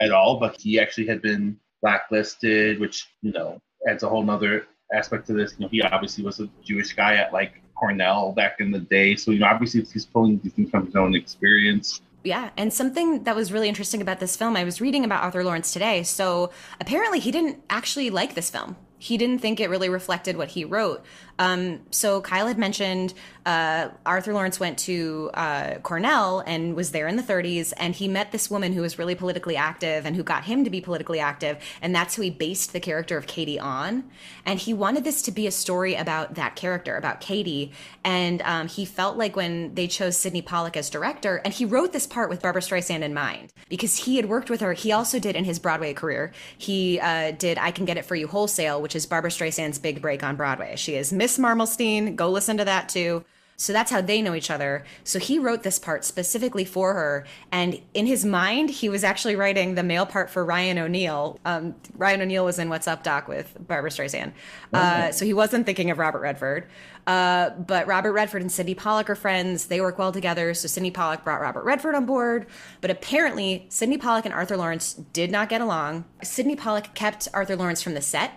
at all, but he actually had been blacklisted, which you know adds a whole nother aspect to this. You know, he obviously was a Jewish guy at like Cornell back in the day, so you know, obviously he's pulling these things from his own experience. Yeah, and something that was really interesting about this film, I was reading about Arthur Laurents today. So apparently, he didn't actually like this film. He didn't think it really reflected what he wrote. Um, so Kyle had mentioned uh, Arthur Laurents went to uh, Cornell and was there in the 30s, and he met this woman who was really politically active and who got him to be politically active, and that's who he based the character of Katie on. And he wanted this to be a story about that character, about Katie, and um, he felt like when they chose Sydney Pollack as director, and he wrote this part with Barbra Streisand in mind because he had worked with her. He also did in his Broadway career. He uh, did "I Can Get It for You" wholesale, which is Barbra Streisand's big break on Broadway. She is Miss Marmelstein. Go listen to that too. So that's how they know each other. So he wrote this part specifically for her. And in his mind, he was actually writing the male part for Ryan O'Neal. Um, Ryan O'Neal was in What's Up, Doc with Barbra Streisand. Uh, so he wasn't thinking of Robert Redford. Uh, but Robert Redford and Sydney Pollack are friends. They work well together. So Sydney Pollack brought Robert Redford on board. But apparently, Sydney Pollack and Arthur Laurents did not get along. Sydney Pollack kept Arthur Laurents from the set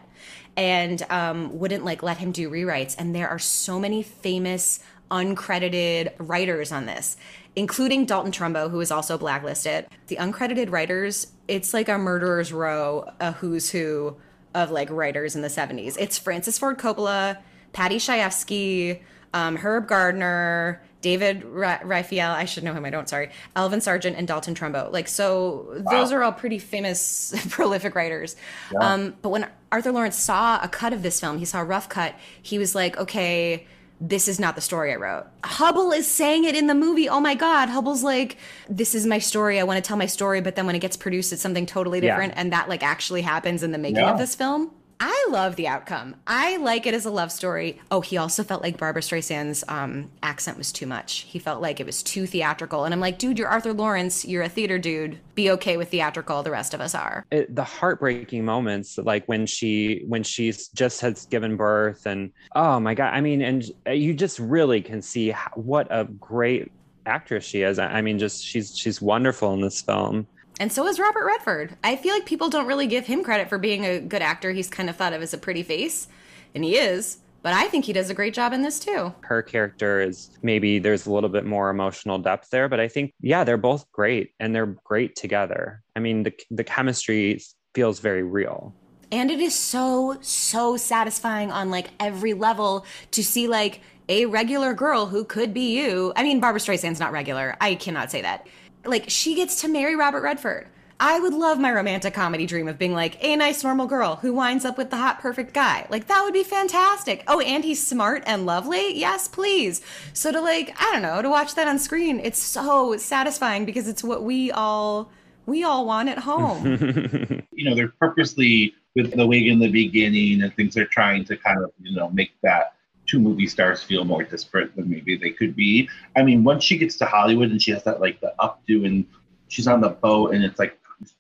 and um, wouldn't like let him do rewrites. And there are so many famous uncredited writers on this, including Dalton Trumbo, who is also blacklisted. The uncredited writers, it's like a murderer's row, a who's who of like writers in the 70s. It's Francis Ford Coppola, Paddy Chayefsky, um, Herb Gardner, David Rayfiel, I should know him, I don't, sorry, Alvin Sargent, and Dalton Trumbo. Like, so wow. those are all pretty famous, prolific writers. Yeah. Um, but when Arthur Laurents saw a cut of this film, he saw a rough cut, he was like, okay, this is not the story I wrote. Hubbell is saying it in the movie. Oh my God. Hubbell's like, this is my story. I want to tell my story. But then when it gets produced, it's something totally different. Yeah. And that like actually happens in the making yeah. of this film. I love the outcome. I like it as a love story. Oh, he also felt like Barbra Streisand's um, accent was too much. He felt like it was too theatrical. And I'm like, dude, you're Arthur Laurents. You're a theater dude. Be okay with theatrical. The rest of us are. It, the heartbreaking moments, like when she when she's just has given birth, and oh my god, I mean, and you just really can see what a great actress she is. I mean, just she's she's wonderful in this film. And so is Robert Redford. I feel like people don't really give him credit for being a good actor. He's kind of thought of as a pretty face, and he is. But I think he does a great job in this too. Her character is maybe there's a little bit more emotional depth there, but I think yeah, they're both great and they're great together. I mean, the the chemistry feels very real. And it is so so satisfying on like every level to see like a regular girl who could be you. I mean, Barbra Streisand's not regular. I cannot say that like she gets to marry Robert Redford. I would love my romantic comedy dream of being like a nice normal girl who winds up with the hot perfect guy. Like that would be fantastic. Oh, and he's smart and lovely. Yes, please. So to like, I don't know, to watch that on screen, it's so satisfying because it's what we all we all want at home. you know, they're purposely with the wig in the beginning and things they're trying to kind of, you know, make that two movie stars feel more disparate than maybe they could be. I mean, once she gets to Hollywood and she has that like the updo and she's on the boat and it's like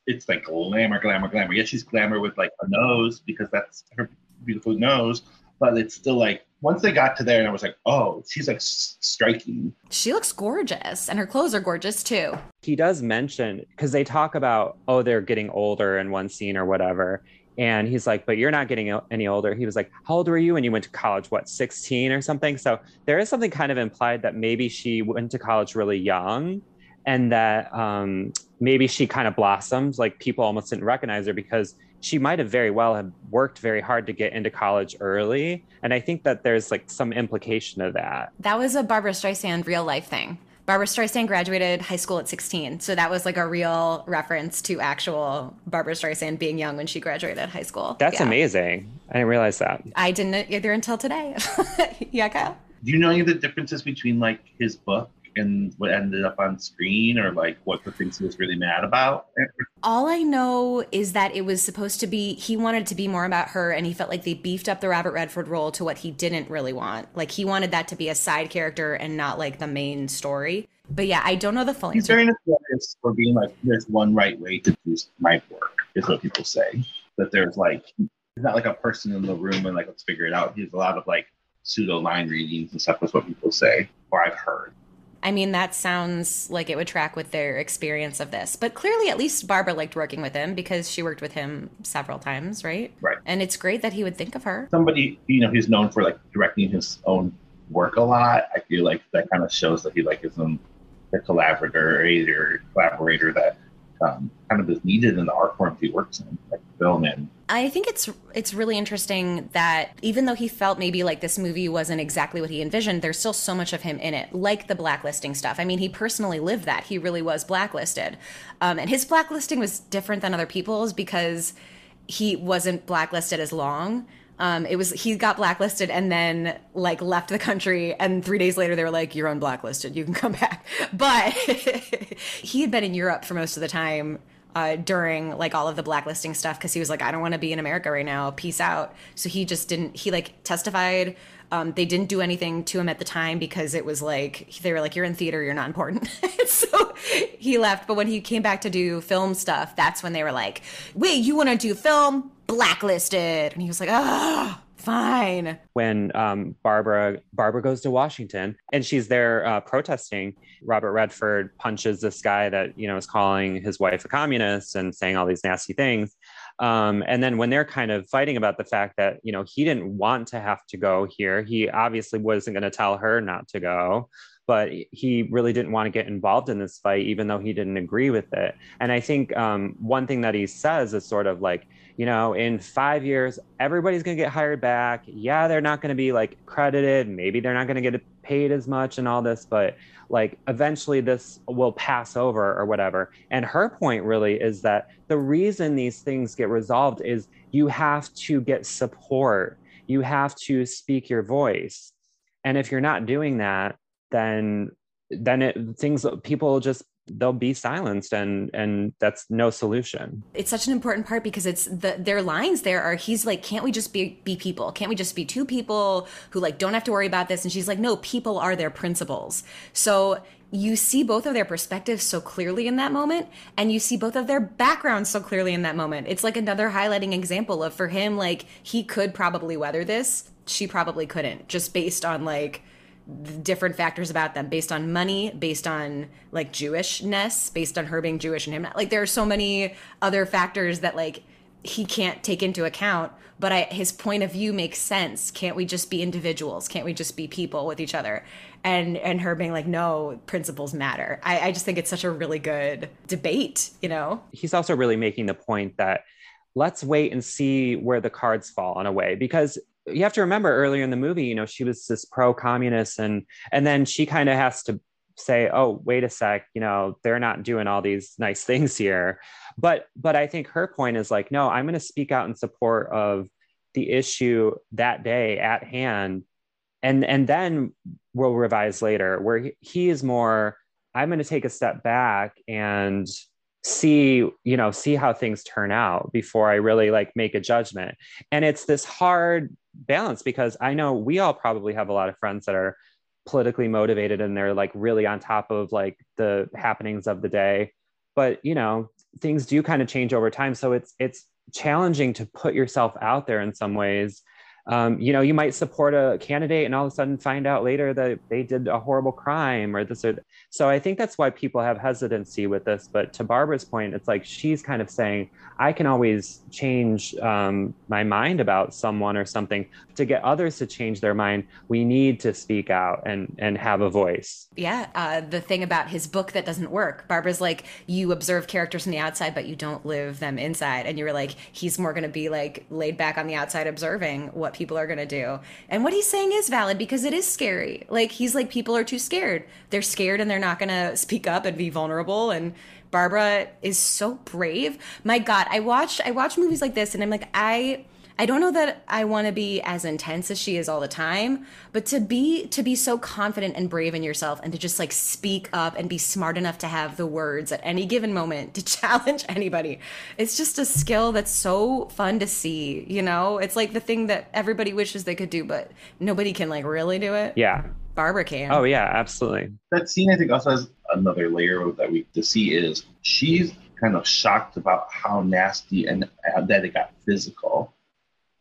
it's like glamour, glamour, glamour. Yeah, she's glamour with like a nose because that's her beautiful nose, but it's still like once they got to there and I was like, oh, she's like striking. She looks gorgeous and her clothes are gorgeous too. He does mention because they talk about oh they're getting older in one scene or whatever, and he's like, but you're not getting any older. He was like, how old were you when you went to college? What, 16 or something? So there is something kind of implied that maybe she went to college really young and that um, maybe she kind of blossomed. Like people almost didn't recognize her because she might have very well have worked very hard to get into college early. And I think that there's like some implication of that. That was a Barbra Streisand real life thing. Barbra Streisand graduated high school at 16. So that was like a real reference to actual Barbra Streisand being young when she graduated high school. That's yeah. amazing. I didn't realize that. I didn't either until today. yeah, Kyle. Do you know any of the differences between like his book and what ended up on screen or like what the things he was really mad about? All I know is that it was supposed to be, he wanted to be more about her and he felt like they beefed up the Robert Redford role to what he didn't really want. Like he wanted that to be a side character and not like the main story. But yeah, I don't know the full He's very notorious for being like, there's one right way to do my work, is what people say. That there's like, he's not like a person in the room and like, let's figure it out. He's a lot of like pseudo line readings and stuff, is what people say, or I've heard. I mean, that sounds like it would track with their experience of this. But clearly, at least Barbra liked working with him because she worked with him several times, right? Right. And it's great that he would think of her. Somebody, you know, he's known for like directing his own work a lot. I feel like that kind of shows that he like is a collaborator, or a collaborator that um, kind of is needed in the art form he works in, like film and I think it's it's really interesting that even though he felt maybe like this movie wasn't exactly what he envisioned, there's still so much of him in it, like the blacklisting stuff. I mean, he personally lived that. He really was blacklisted, um, and his blacklisting was different than other people's because he wasn't blacklisted as long. Um, it was he got blacklisted and then like left the country, and three days later they were like, "You're unblacklisted. You can come back." But he had been in Europe for most of the time uh, during like all of the blacklisting stuff because he was like, I don't want to be in America right now. Peace out. So he just didn't. He like testified. Um, they didn't do anything to him at the time because it was like they were like, "You're in theater, you're not important." so he left. But when he came back to do film stuff, that's when they were like, "Wait, you want to do film? Blacklisted?" And he was like, "Ah." Fine. When um, Barbra Barbra goes to Washington and she's there uh, protesting, Robert Redford punches this guy that you know is calling his wife a communist and saying all these nasty things. Um, and then when they're kind of fighting about the fact that you know he didn't want to have to go here, he obviously wasn't going to tell her not to go but he really didn't want to get involved in this fight, even though he didn't agree with it. And I think um, one thing that he says is sort of like, you know, in five years, everybody's going to get hired back. Yeah, they're not going to be like credited. Maybe they're not going to get paid as much and all this, but like eventually this will pass over or whatever. And her point really is that the reason these things get resolved is you have to get support, you have to speak your voice. And if you're not doing that, then then it things people just they'll be silenced and and that's no solution. It's such an important part because it's the their lines there are he's like can't we just be be people? Can't we just be two people who like don't have to worry about this? And she's like no people are their principles. So you see both of their perspectives so clearly in that moment and you see both of their backgrounds so clearly in that moment. It's like another highlighting example of for him like he could probably weather this. She probably couldn't just based on like different factors about them based on money, based on like Jewishness, based on her being Jewish and him not. Like there are so many other factors that like he can't take into account. But I, his point of view makes sense. Can't we just be individuals? Can't we just be people with each other? And and her being like, no, principles matter. I, I just think it's such a really good debate. You know. He's also really making the point that let's wait and see where the cards fall in a way because you have to remember earlier in the movie, you know, she was this pro-communist and and then she kind of has to say, "Oh, wait a sec, you know, they're not doing all these nice things here." But but I think her point is like, "No, I'm going to speak out in support of the issue that day at hand." And and then we'll revise later where he, he is more I'm going to take a step back and see you know see how things turn out before i really like make a judgment. And it's this hard balance because i know we all probably have a lot of friends that are politically motivated and they're like really on top of like the happenings of the day. But you know things do kind of change over time. So it's it's challenging to put yourself out there in some ways um, you know, you might support a candidate and all of a sudden find out later that they did a horrible crime or this or so. I think that's why people have hesitancy with this. But to Barbra's point, it's like she's kind of saying, I can always change um, my mind about someone or something. To get others to change their mind, we need to speak out and and have a voice. Yeah, uh, the thing about his book that doesn't work. Barbra's like, you observe characters from the outside, but you don't live them inside, and you're like, he's more going to be like laid back on the outside, observing what people are going to do. And what he's saying is valid because it is scary. Like he's like people are too scared. They're scared and they're not going to speak up and be vulnerable and Barbra is so brave. My god, I watched I watch movies like this and I'm like I I don't know that I want to be as intense as she is all the time, but to be to be so confident and brave in yourself and to just like speak up and be smart enough to have the words at any given moment to challenge anybody. It's just a skill that's so fun to see, you know? It's like the thing that everybody wishes they could do but nobody can like really do it. Yeah. Barbra can. Oh yeah, absolutely. That scene I think also has another layer that we to see is she's kind of shocked about how nasty and uh, that it got physical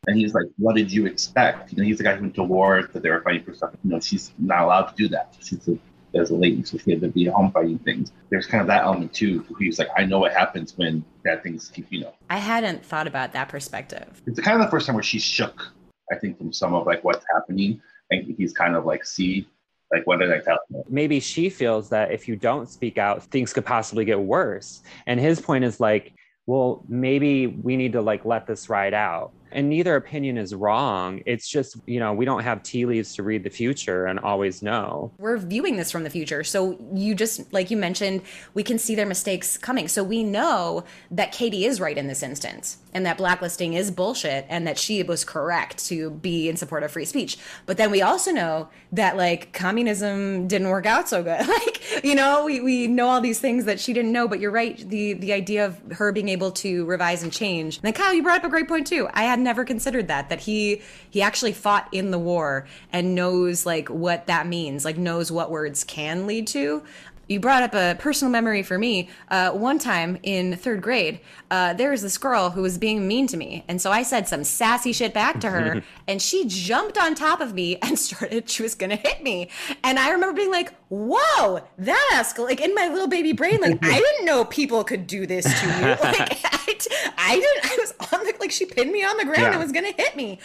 and he's like, What did you expect? You know, he's the guy who went to war that they were fighting for stuff. You know, she's not allowed to do that. She's a as a lady, so she had to be at home fighting things. There's kind of that element too. He's like, I know what happens when bad things keep, you know. I hadn't thought about that perspective. It's kind of the first time where she's shook, I think, from some of like what's happening. And he's kind of like, see, like what did I tell you? Maybe she feels that if you don't speak out, things could possibly get worse. And his point is like, well, maybe we need to like let this ride out and neither opinion is wrong. It's just, you know, we don't have tea leaves to read the future and always know. We're viewing this from the future. So you just, like you mentioned, we can see their mistakes coming. So we know that Katie is right in this instance and that blacklisting is bullshit and that she was correct to be in support of free speech. But then we also know that like communism didn't work out so good. like, you know, we, we know all these things that she didn't know, but you're right. The, the idea of her being able to revise and change. And then Kyle, you brought up a great point too. I had never considered that that he he actually fought in the war and knows like what that means like knows what words can lead to you brought up a personal memory for me. Uh, one time in third grade, uh, there was this girl who was being mean to me. And so I said some sassy shit back to her, and she jumped on top of me and started, she was gonna hit me. And I remember being like, whoa, that escalated. Like in my little baby brain, like, I didn't know people could do this to me. Like, I, I didn't, I was on the, like, she pinned me on the ground yeah. and was gonna hit me.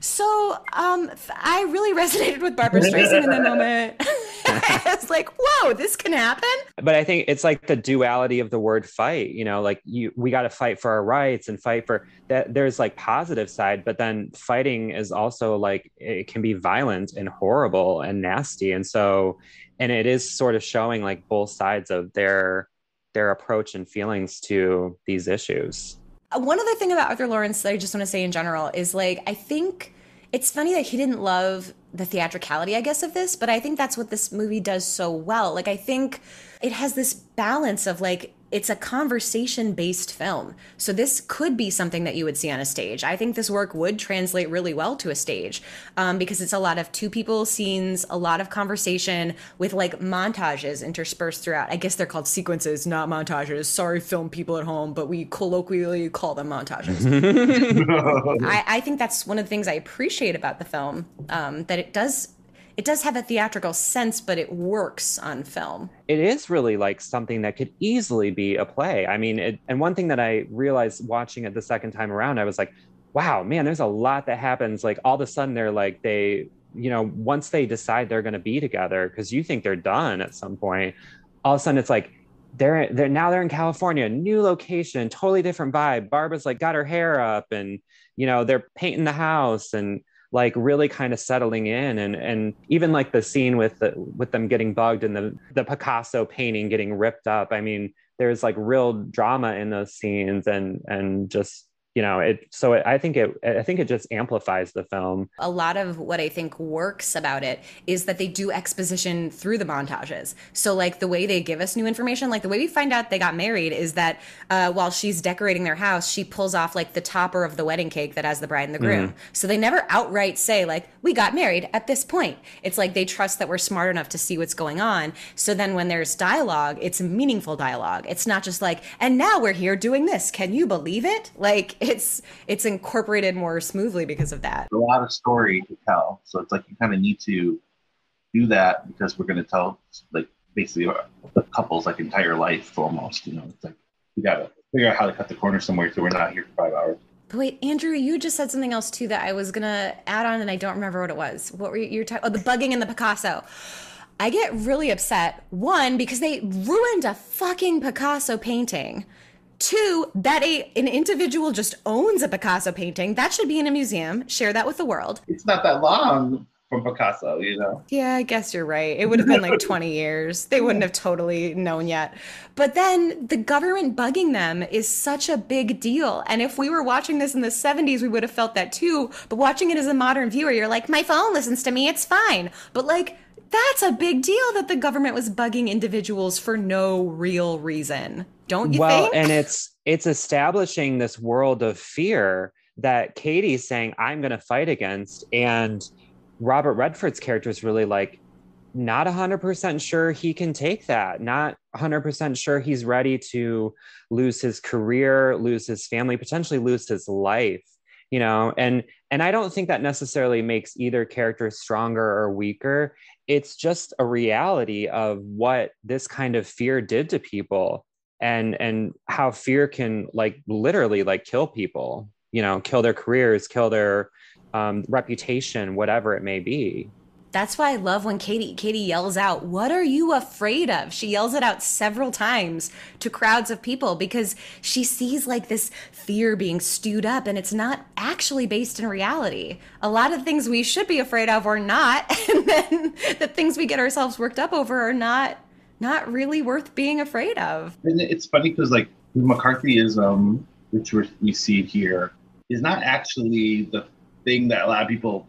So um, I really resonated with Barbra Streisand in that moment. I was like, whoa, this can happen happen. But I think it's like the duality of the word fight, you know, like you we got to fight for our rights and fight for that there's like positive side, but then fighting is also like it can be violent and horrible and nasty. And so and it is sort of showing like both sides of their their approach and feelings to these issues. Uh, one other thing about Arthur laurents that I just want to say in general is like I think it's funny that he didn't love the theatricality, I guess, of this, but I think that's what this movie does so well. Like, I think it has this balance of like it's a conversation based film. So this could be something that you would see on a stage. I think this work would translate really well to a stage um, because it's a lot of two people scenes, a lot of conversation with like montages interspersed throughout. I guess they're called sequences, not montages. Sorry, film people at home, but we colloquially call them montages. I, I, think that's one of the things I appreciate about the film um, that it does it does have a theatrical sense, but it works on film. It is really like something that could easily be a play. I mean, it, and one thing that I realized watching it the second time around, I was like, wow, man, there's a lot that happens. Like all of a sudden, they're like, they, you know, once they decide they're going to be together, because you think they're done at some point, all of a sudden it's like, they're they're now they're in California, new location, totally different vibe. Barbra's like got her hair up and you know, they're painting the house and like really kind of settling in and and even like the scene with the with them getting bugged and the the Picasso painting getting ripped up. I mean, there's like real drama in those scenes and and just you know it so it, i think it i think it just amplifies the film. A lot of what i think works about it is that they do exposition through the montages. So like the way they give us new information like the way we find out they got married is that uh, while she's decorating their house she pulls off like the topper of the wedding cake that has the bride and the groom. Mm. so they never outright say like we got married at this point. It's like they trust that we're smart enough to see what's going on. So then when there's dialogue it's meaningful dialogue. It's not just like and now we're here doing this. Can you believe it? Like it's it's incorporated more smoothly because of that. A lot of story to tell, so it's like you kind of need to do that because we're going to tell like basically the couple's like entire life almost. You know, it's like we got to figure out how to cut the corner somewhere so we're not here for five hours. But wait, Andrew, you just said something else too that I was gonna add on, and I don't remember what it was. What were you, you talking? Oh, the bugging in the Picasso. I get really upset. One, because they ruined a fucking Picasso painting. Two, that a an individual just owns a Picasso painting. That should be in a museum. Share that with the world. It's not that long from Picasso, you know. Yeah, I guess you're right. It would have been like 20 years. They wouldn't have totally known yet. But then the government bugging them is such a big deal. And if we were watching this in the 70s, we would have felt that too. But watching it as a modern viewer, you're like, my phone listens to me, it's fine. But like that's a big deal that the government was bugging individuals for no real reason. Don't you think? well, think? and it's it's establishing this world of fear that Katie's saying I'm going to fight against and Robert Redford's character is really like not 100% sure he can take that. Not 100% sure he's ready to lose his career, lose his family, potentially lose his life you know and and i don't think that necessarily makes either character stronger or weaker it's just a reality of what this kind of fear did to people and and how fear can like literally like kill people you know kill their careers kill their um, reputation whatever it may be that's why I love when Katie Katie yells out, "What are you afraid of?" She yells it out several times to crowds of people because she sees like this fear being stewed up and it's not actually based in reality. A lot of things we should be afraid of are not, and then the things we get ourselves worked up over are not not really worth being afraid of. And it's funny because like McCarthyism, which we see here, is not actually the thing that a lot of people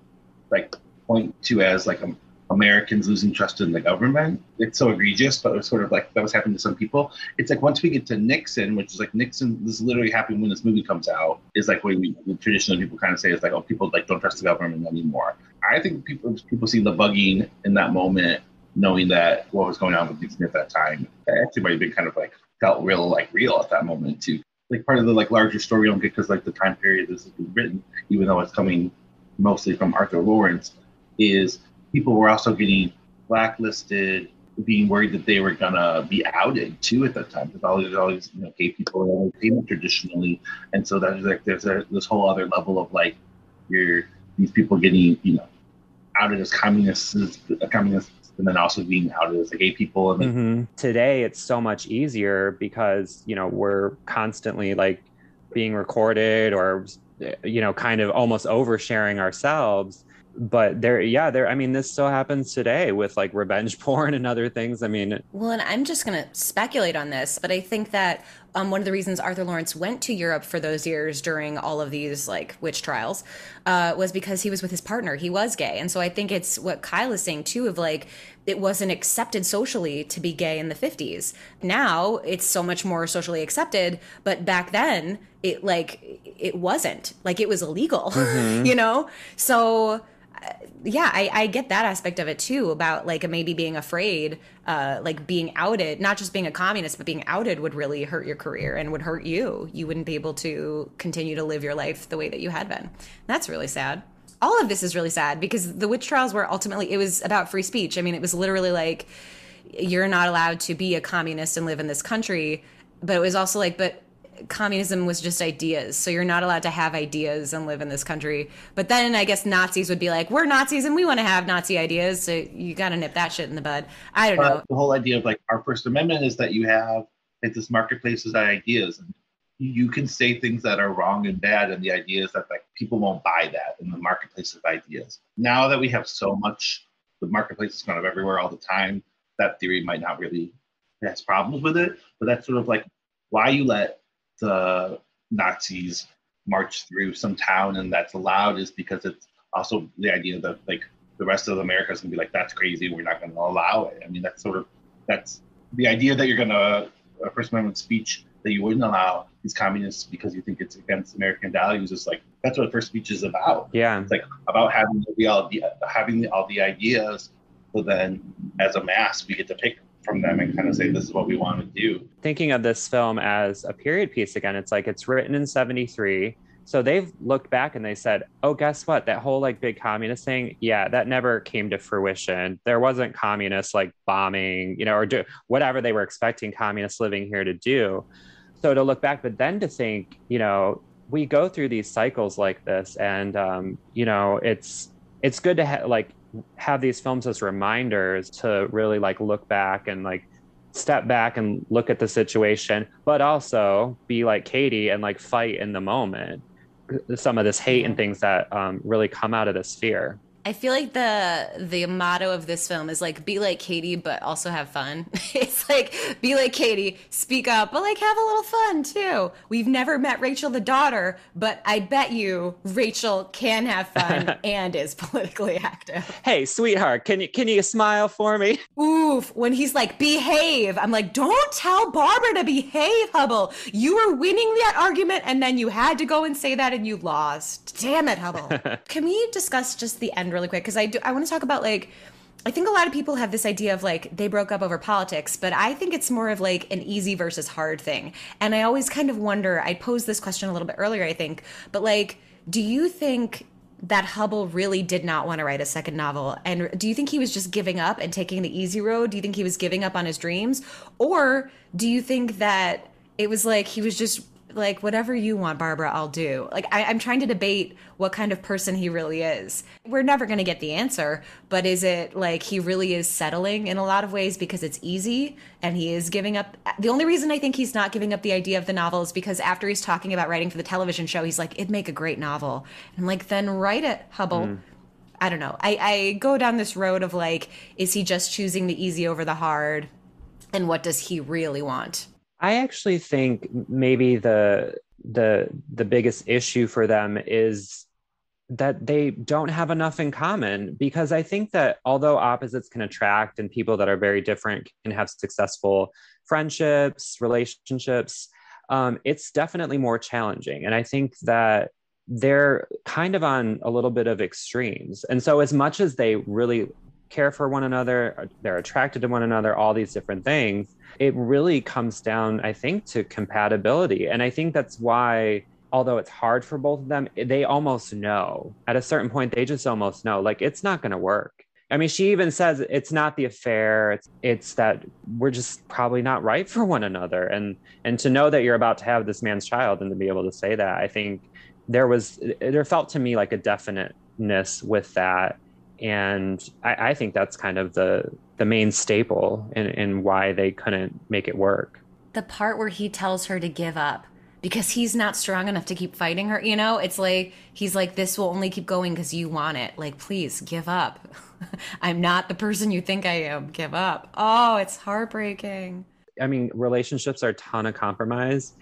like point to as like um, Americans losing trust in the government. It's so egregious, but it's sort of like that was happening to some people. It's like once we get to Nixon, which is like Nixon, this is literally happening when this movie comes out, is like what we traditionally people kind of say is like, oh, people like don't trust the government anymore. I think people people see the bugging in that moment, knowing that what was going on with Nixon at that time. actually might have been kind of like felt real like real at that moment too. Like part of the like larger story you don't get because like the time period this been written, even though it's coming mostly from Arthur Laurents is people were also getting blacklisted, being worried that they were gonna be outed too at that time because all these all these you know gay people are only famous traditionally, and so there's like there's a, this whole other level of like you're these people getting you know outed as communists, communists, and then also being outed as gay people. And mm-hmm. today, it's so much easier because you know we're constantly like being recorded or you know kind of almost oversharing ourselves but there yeah there i mean this still happens today with like revenge porn and other things. I mean well and i'm just going to speculate on this but i think that um, one of the reasons arthur laurents went to europe for those years during all of these like witch trials uh, was because he was with his partner. He was gay. And so i think it's what kyle is saying too of like it wasn't accepted socially to be gay in the 50s now it's so much more socially accepted but back then it like it wasn't. Like it was illegal mm-hmm. you know? So yeah, I, I get that aspect of it too about like maybe being afraid, uh, like being outed, not just being a communist, but being outed would really hurt your career and would hurt you. You wouldn't be able to continue to live your life the way that you had been. That's really sad. All of this is really sad because the witch trials were ultimately, it was about free speech. I mean, it was literally like, you're not allowed to be a communist and live in this country. But it was also like, but communism was just ideas. So you're not allowed to have ideas and live in this country. But then I guess Nazis would be like, we're Nazis and we want to have Nazi ideas. So you got to nip that shit in the bud. I don't know. The whole idea of like our First Amendment is that you have like this marketplace of ideas and you can say things that are wrong and bad and the idea is that like people won't buy that in the marketplace of ideas now that we have so much the marketplace is kind of everywhere all the time that theory might not really has problems with it but that's sort of like why you let the Nazis march through some town and that's allowed is because it's also the idea that like the rest of America is gonna be like that's crazy we're not gonna allow it. I mean that's sort of that's the idea that you're gonna a First Amendment speech that you wouldn't allow these communists because you think it's against American values is like that's what first speech is about. Yeah, it's like about having the all the having the, all the ideas, so then as a mass we get to pick from them and kind of say this is what we want to do. Thinking of this film as a period piece again it's like it's written in 73 so they've looked back and they said oh guess what? That whole like big communist thing yeah that never came to fruition. There wasn't communists like bombing you know or do whatever they were expecting communists living here to do. So to look back but then to think you know we go through these cycles like this and um, you know it's it's good to have like have these films as reminders to really like look back and like step back and look at the situation, but also be like Katie and like fight in the moment some of this hate and things that um, really come out of this fear. I feel like the the motto of this film is like be like Katie but also have fun. it's like be like Katie, speak up, but like have a little fun too. We've never met Rachel the daughter, but I bet you Rachel can have fun and is politically active. Hey, sweetheart, can you can you smile for me? Oof, when he's like behave, I'm like don't tell Barbra to behave, Hubbell. You were winning that argument and then you had to go and say that and you lost. Damn it, Hubbell. can we discuss just the end really quick because I do I want to talk about like I think a lot of people have this idea of like they broke up over politics, but I think it's more of like an easy versus hard thing. And I always kind of wonder, I posed this question a little bit earlier, I think, but like, do you think that Hubble really did not want to write a second novel? And do you think he was just giving up and taking the easy road? Do you think he was giving up on his dreams? Or do you think that it was like he was just like whatever you want barbra i'll do like I, am trying to debate what kind of person he really is we're never going to get the answer but is it like he really is settling in a lot of ways because it's easy and he is giving up the only reason i think he's not giving up the idea of the novel is because after he's talking about writing for the television show he's like it'd make a great novel and i'm like then write it hubbell mm. I don't know. I, I go down this road of like, is he just choosing the easy over the hard? And what does he really want? I actually think maybe the the the biggest issue for them is that they don't have enough in common because I think that although opposites can attract and people that are very different can have successful friendships, relationships, um, it's definitely more challenging. And I think that they're kind of on a little bit of extremes. And so, as much as they really care for one another, they're attracted to one another, all these different things, it really comes down, I think, to compatibility. And I think that's why, although it's hard for both of them, they almost know at a certain point, they just almost know like it's not going to work. I mean, she even says it's not the affair. It's it's that we're just probably not right for one another. And and to know that you're about to have this man's child and to be able to say that, I think there was there felt to me like a definiteness with that and I, I, think that's kind of the the main staple in, in why they couldn't make it work. The part where he tells her to give up because he's not strong enough to keep fighting her you know it's like he's like this will only keep going because you want it. Like please give up. I'm not the person you think i am. Give up. Oh it's heartbreaking. I mean relationships are a ton of compromise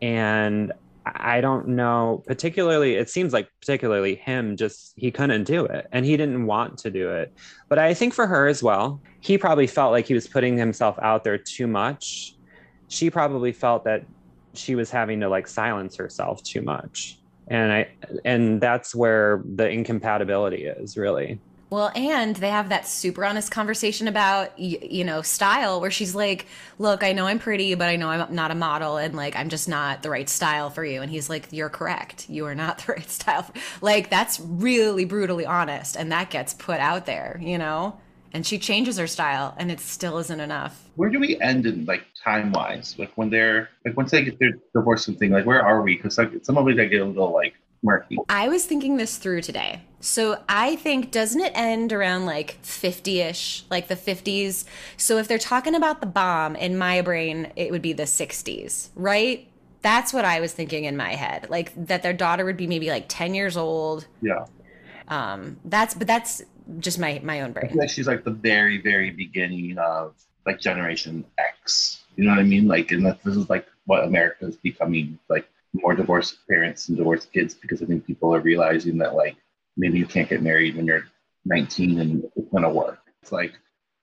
and I don't know, particularly, it seems like particularly him, just he couldn't do it and he didn't want to do it. But I think for her as well, he probably felt like he was putting himself out there too much. She probably felt that she was having to like silence herself too much. And I, and that's where the incompatibility is really. Well, and they have that super honest conversation about you know style, where she's like, "Look, I know I'm pretty, but I know I'm not a model, and like I'm just not the right style for you." And he's like, "You're correct. You are not the right style." Like that's really brutally honest, and that gets put out there, you know. And she changes her style, and it still isn't enough. Where do we end in like time wise? Like when they're like once they get their divorce and thing, like where are we? Because like some of it I get a little like I was thinking this through today. So I think doesn't it end around like 50ish, like the 50s? So if they're talking about the bomb in my brain, it would be the 60s, right? That's what I was thinking in my head. Like that their daughter would be maybe like 10 years old. Yeah. Um that's but that's just my my own brain. like she's like the very very beginning of like generation X. You know what I mean? Like and that this is like what America is becoming like more divorced parents and divorced kids because I think people are realizing that like maybe you can't get married when you're 19 and it's gonna work. It's like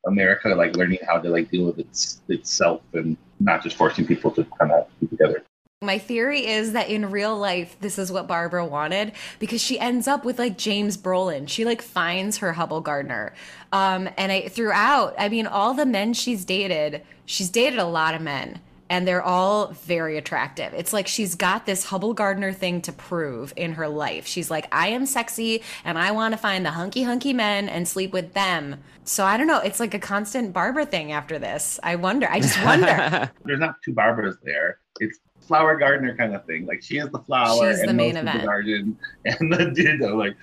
America like learning how to like deal with its itself and not just forcing people to kind of be together. My theory is that in real life, this is what Barbara wanted because she ends up with like James Brolin. She like finds her Hubbell Gardiner. Um, and I throughout, I mean, all the men she's dated, she's dated a lot of men and they're all very attractive. It's like she's got this Hubbell Gardiner thing to prove in her life. She's like, I am sexy and I want to find the hunky hunky men and sleep with them. So I don't know. It's like a constant Barbara thing after this. I wonder. I just wonder. There's not two Barbaras there. It's flower gardener kind of thing. Like she is the flower She's and the main event. The garden and the you know like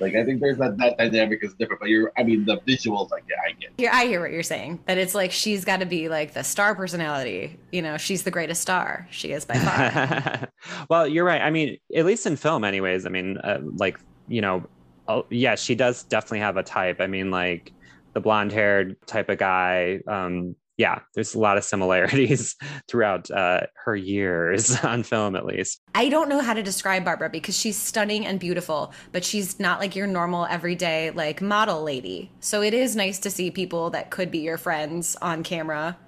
like I think there's that that dynamic is different, but you're I mean the visuals like yeah I get. Yeah, I hear what you're saying. That it's like she's got to be like the star personality. You know, she's the greatest star. She is by far. well, you're right. I mean, at least in film, anyways. I mean, uh, like you know, oh, yeah, she does definitely have a type. I mean, like the blonde haired type of guy. Um, yeah, there's a lot of similarities throughout uh, her years on film, at least. I don't know how to describe Barbara because she's stunning and beautiful, but she's not like your normal everyday like model lady. So it is nice to see people that could be your friends on camera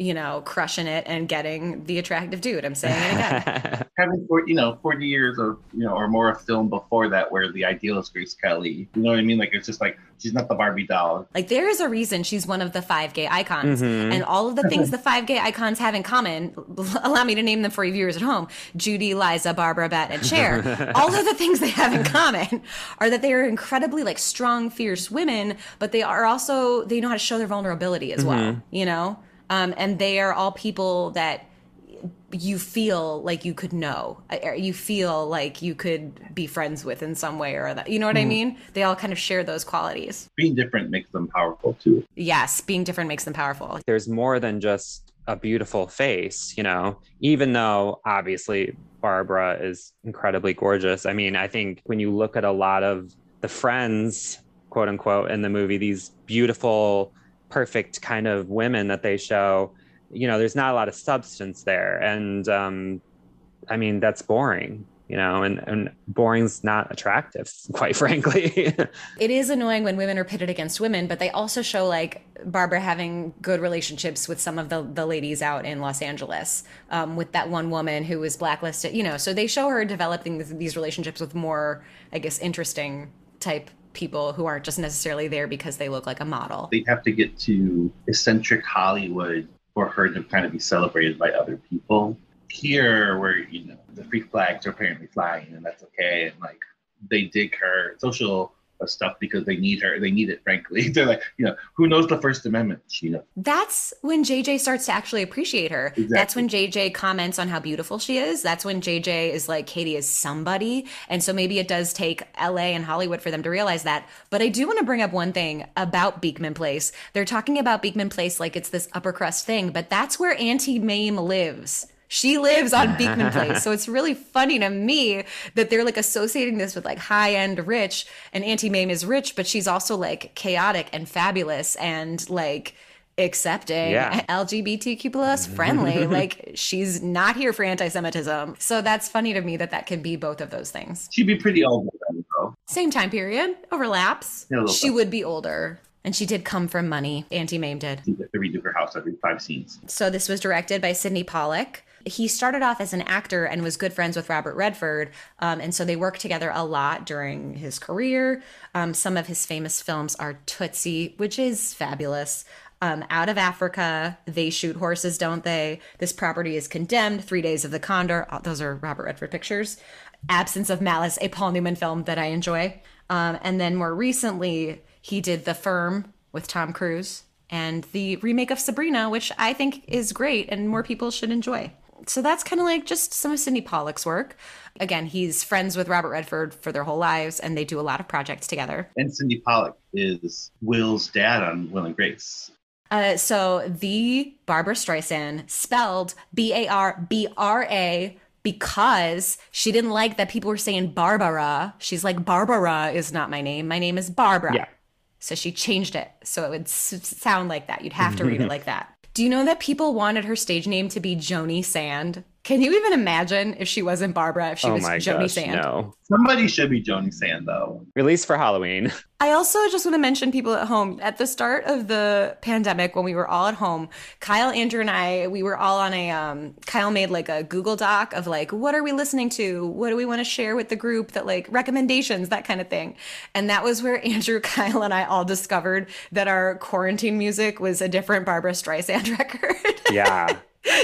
you know, crushing it and getting the attractive dude. I'm saying it again. Having for you know forty years of you know or more of film before that, where the ideal is Grace Kelly. You know what I mean? Like it's just like she's not the Barbie doll. Like there is a reason she's one of the five gay icons, Mhm. and all of the things the five gay icons have in common. Allow me to name them for you viewers at home: Judy, Liza, Barbara, Bette, and Cher. all of the things they have in common are that they are incredibly like strong, fierce women, but they are also they know how to show their vulnerability as well. You know, um, and they are all people that you feel like you could know or you feel like you could be friends with in some way or other. You know what i mm. mean? They all kind of share those qualities. Being different makes them powerful too. yes being different makes them powerful. There's more than just a beautiful face, you know, even though obviously Barbara is incredibly gorgeous. I mean, I think when you look at a lot of the friends, quote unquote, in the movie, these beautiful, perfect kind of women that they show, you know, there's not a lot of substance there. And um, I mean, that's boring. You know, and, and boring's not attractive, quite frankly. it is annoying when women are pitted against women but they also show like barbara having good relationships with some of the, the ladies out in los angeles um, with that one woman who was blacklisted you know so they show her developing these relationships with more i guess interesting type people who aren't just necessarily there because they look like a model They'd have to get to eccentric Hollywood for her to kind of be celebrated by other people. Here, where you know the free flags are apparently flying, and that's okay, and like they dig her social stuff because they need her. They need it, frankly. They're like, you know, who knows the First Amendment? You know, That's when JJ starts to actually appreciate her. That's when JJ comments on how beautiful she is. That's when JJ is like, Katie is somebody. And so maybe it does take LA and Hollywood for them to realize that. But I do want to bring up one thing about Beekman Place. They're talking about Beekman Place like it's this upper crust thing, but that's where Auntie Mame lives. She lives on Beekman Place. So it's really funny to me that they're like associating this with like high end rich and Auntie Mame is rich, but she's also like chaotic and fabulous and like accepting Yeah. LGBTQ plus friendly. like she's not here for anti-Semitism. So that's funny to me that that can be both of those things. she'd be pretty old then, though. Same time period, overlaps. Yeah, she bit. would be older. And she did come from money. Auntie Mame did. You have to redo her house every five scenes. So this was directed by Sydney Pollack. He started off as an actor and was good friends with Robert Redford, um, and so they worked together a lot during his career. Um, some of his famous films are Tootsie, which is fabulous. Um, Out of Africa, They Shoot Horses, Don't They? This Property is Condemned, Three Days of the Condor. Oh, those are Robert Redford pictures. Absence of Malice, a Paul Newman film that I enjoy. Um, and then more recently, he did The Firm with Tom Cruise and the remake of Sabrina, which I think is great and more people should enjoy. So that's kind of like just some of Sydney Pollack's work. Again, he's friends with Robert Redford for their whole lives, and they do a lot of projects together. And Sydney Pollack is Will's dad on Will and Grace. Uh, so the Barbra Streisand spelled B A R B R A because she didn't like that people were saying Barbara. She's like, Barbara is not my name. My name is Barbara. Yeah. So she changed it so it would s- sound like that. You'd have to read it like that. Do you know that people wanted her stage name to be Joni Sand? Can you even imagine if she wasn't Barbara, if she oh was my Joni gosh, Sand? no. Somebody should be Joni Sand though. Released for Halloween. I also just want to mention people at home. At the start of the pandemic, when we were all at home, Kyle, Andrew, and I, we were all on a. Um, Kyle made like a Google Doc of like, what are we listening to? What do we want to share with the group? That like recommendations, that kind of thing. And that was where Andrew, Kyle, and I all discovered that our quarantine music was a different Barbra Streisand record. Yeah.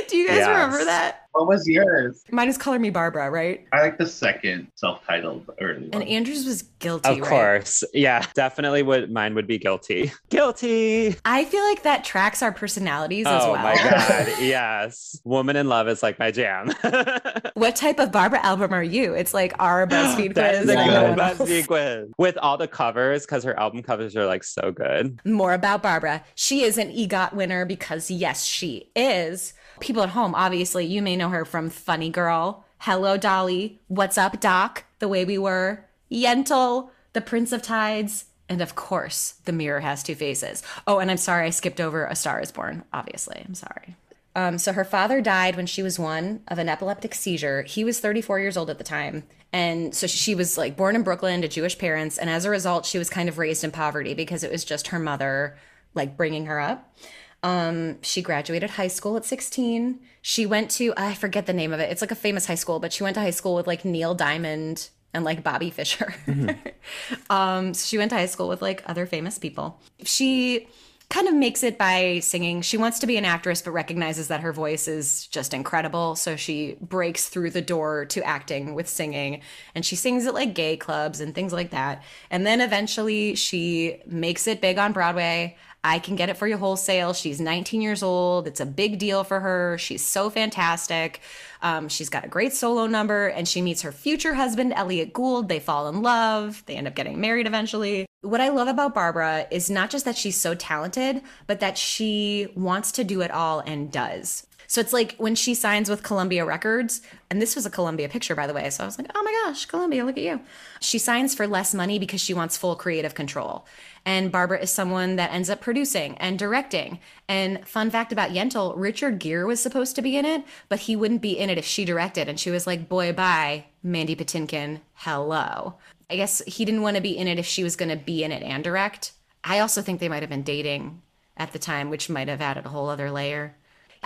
do you guys Yes. remember that? What was yours? Mine is Color Me Barbra, right? I like the second self-titled early And one. Andrew's was guilty. Of right? course. Yeah. Definitely would mine would be guilty. Guilty. I feel like that tracks our personalities as well. oh my god. Yes. Woman in Love is like my jam. What type of Barbara album are you? It's like our BuzzFeed that quiz. is a good one. BuzzFeed quiz. With all the covers, because her album covers are like so good. More about Barbara. She is an EGOT winner because, yes, she is. People at home, obviously, you may know her from Funny Girl, Hello Dolly, What's Up Doc, The Way We Were, Yentl, The Prince of Tides, and of course, The Mirror Has Two Faces. Oh, and I'm sorry I skipped over A Star is Born, obviously. I'm sorry. Um, so her father died when she was one of an epileptic seizure. He was 34 years old at the time. And so she was like born in Brooklyn to Jewish parents. And as a result, she was kind of raised in poverty because it was just her mother like bringing her up. Um, she graduated high school at 16. She went to, I forget the name of it. It's like a famous high school, but she went to high school with like Neil Diamond and like Bobby Fischer. Mm-hmm. um, so she went to high school with like other famous people. She kind of makes it by singing. She wants to be an actress, but recognizes that her voice is just incredible. So she breaks through the door to acting with singing. And she sings at like gay clubs and things like that. And then eventually she makes it big on Broadway. I can get it for you wholesale. She's 19 years old. It's a big deal for her. She's so fantastic. Um, she's got a great solo number, and she meets her future husband, Elliott Gould. They fall in love. They end up getting married eventually. What I love about Barbara is not just that she's so talented, but that she wants to do it all and does. So it's like when she signs with Columbia Records, and this was a Columbia picture, by the way. So I was like, oh my gosh, Columbia, look at you. She signs for less money because she wants full creative control. And Barbara is someone that ends up producing and directing. And fun fact about Yentl, Richard Gere was supposed to be in it, but he wouldn't be in it if she directed. And she was like, boy, bye, Mandy Patinkin, hello. I guess he didn't want to be in it if she was going to be in it and direct. I also think they might have been dating at the time, which might have added a whole other layer.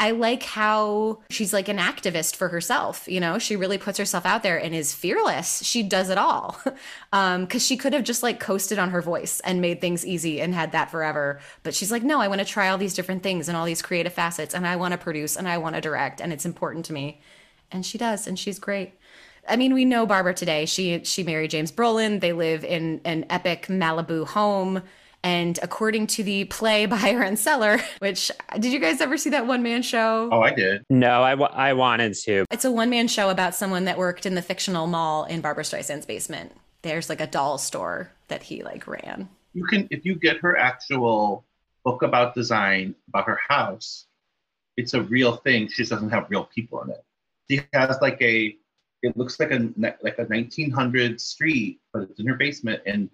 I like how she's like an activist for herself. You know, she really puts herself out there and is fearless. She does it all. um, cause she could have just like coasted on her voice and made things easy and had that forever. But she's like, no, I want to try all these different things and all these creative facets and I want to produce and I want to direct and it's important to me. And she does. And she's great. I mean, we know Barbara today. She she married James Brolin. They live in an epic Malibu home. And according to the play Buyer and Cellar, which did you guys ever see that one man show? Oh, I did. No, I, w- I wanted to. It's a one man show about someone that worked in the fictional mall in Barbra Streisand's basement. There's like a doll store that he like ran. You can, if you get her actual book about design about her house, it's a real thing. She just doesn't have real people in it. She has like a, it looks like a like a 1900 street, but it's in her basement, and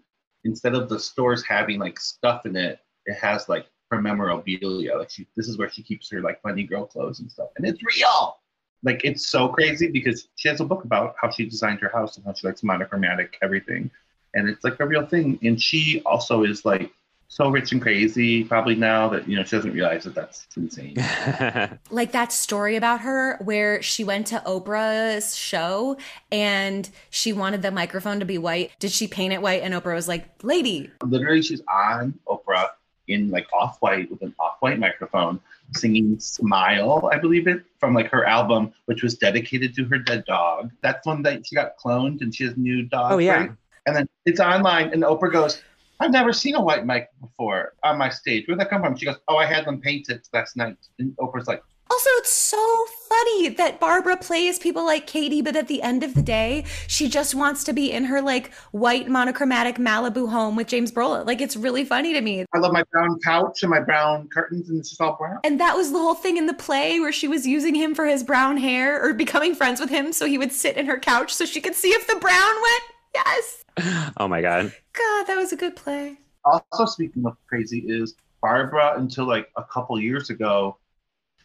instead of the stores having like stuff in it, it has like her memorabilia. Like she, this is where she keeps her like funny girl clothes and stuff, and it's real. Like it's so crazy because she has a book about how she designed her house and how she likes monochromatic everything, and it's like a real thing. And she also is like so rich and crazy probably now that you know she doesn't realize that that's insane. Like that story about her where she went to oprah's show and she wanted the microphone to be white. Did she paint it white? And oprah was like lady. Literally she's on oprah in like off-white with an off-white microphone singing smile i believe it from like her album which was dedicated to her dead dog. That's one that she got cloned and she has new dog oh yeah. right? and then it's online and oprah goes I've never seen a white mic before on my stage. Where'd that come from? She goes, Oh, I had them painted last night. And Oprah's like, also, it's so funny that Barbara plays people like Katie, but at the end of the day, she just wants to be in her like white monochromatic Malibu home with James Brolin. Like, it's really funny to me. I love my brown couch and my brown curtains, and it's just all brown. And that was the whole thing in the play where she was using him for his brown hair or becoming friends with him so he would sit in her couch so she could see if the brown went. Yes. Oh my God. God, that was a good play. Also, speaking of crazy, is Barbara until like a couple years ago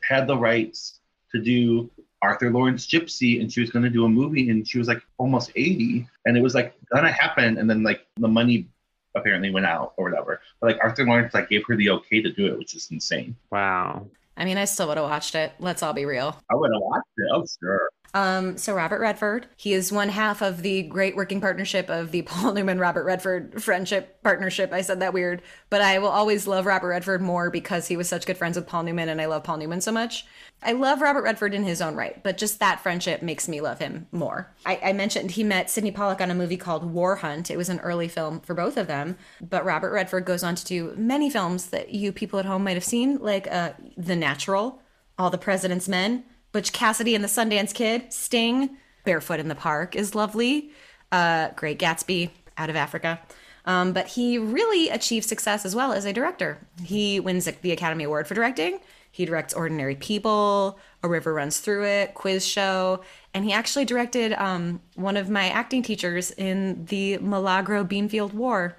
had the rights to do Arthur Laurents Gypsy, and she was going to do a movie, and she was like almost 80, and it was like gonna happen, and then like the money apparently went out or whatever. But like Arthur Laurents like gave her the okay to do it, which is insane. Wow. I mean, I still would have watched it. Let's all be real. I would have watched it. Oh, sure. Um, so Robert Redford, he is one half of the great working partnership of the Paul Newman Robert Redford friendship partnership. I said that weird, but I will always love Robert Redford more because he was such good friends with Paul Newman and I love Paul Newman so much. I love Robert Redford in his own right, but just that friendship makes me love him more. I, I mentioned he met Sydney Pollack on a movie called War Hunt. It was an early film for both of them, but Robert Redford goes on to do many films that you people at home might have seen, like uh, The Natural, All the President's Men, Butch Cassidy and the Sundance Kid, Sting, Barefoot in the Park is lovely, uh, Great Gatsby, Out of Africa. Um, but he really achieved success as well as a director. He wins the Academy Award for directing. He directs Ordinary People, A River Runs Through It, Quiz Show, and he actually directed um, one of my acting teachers in the Milagro Beanfield War,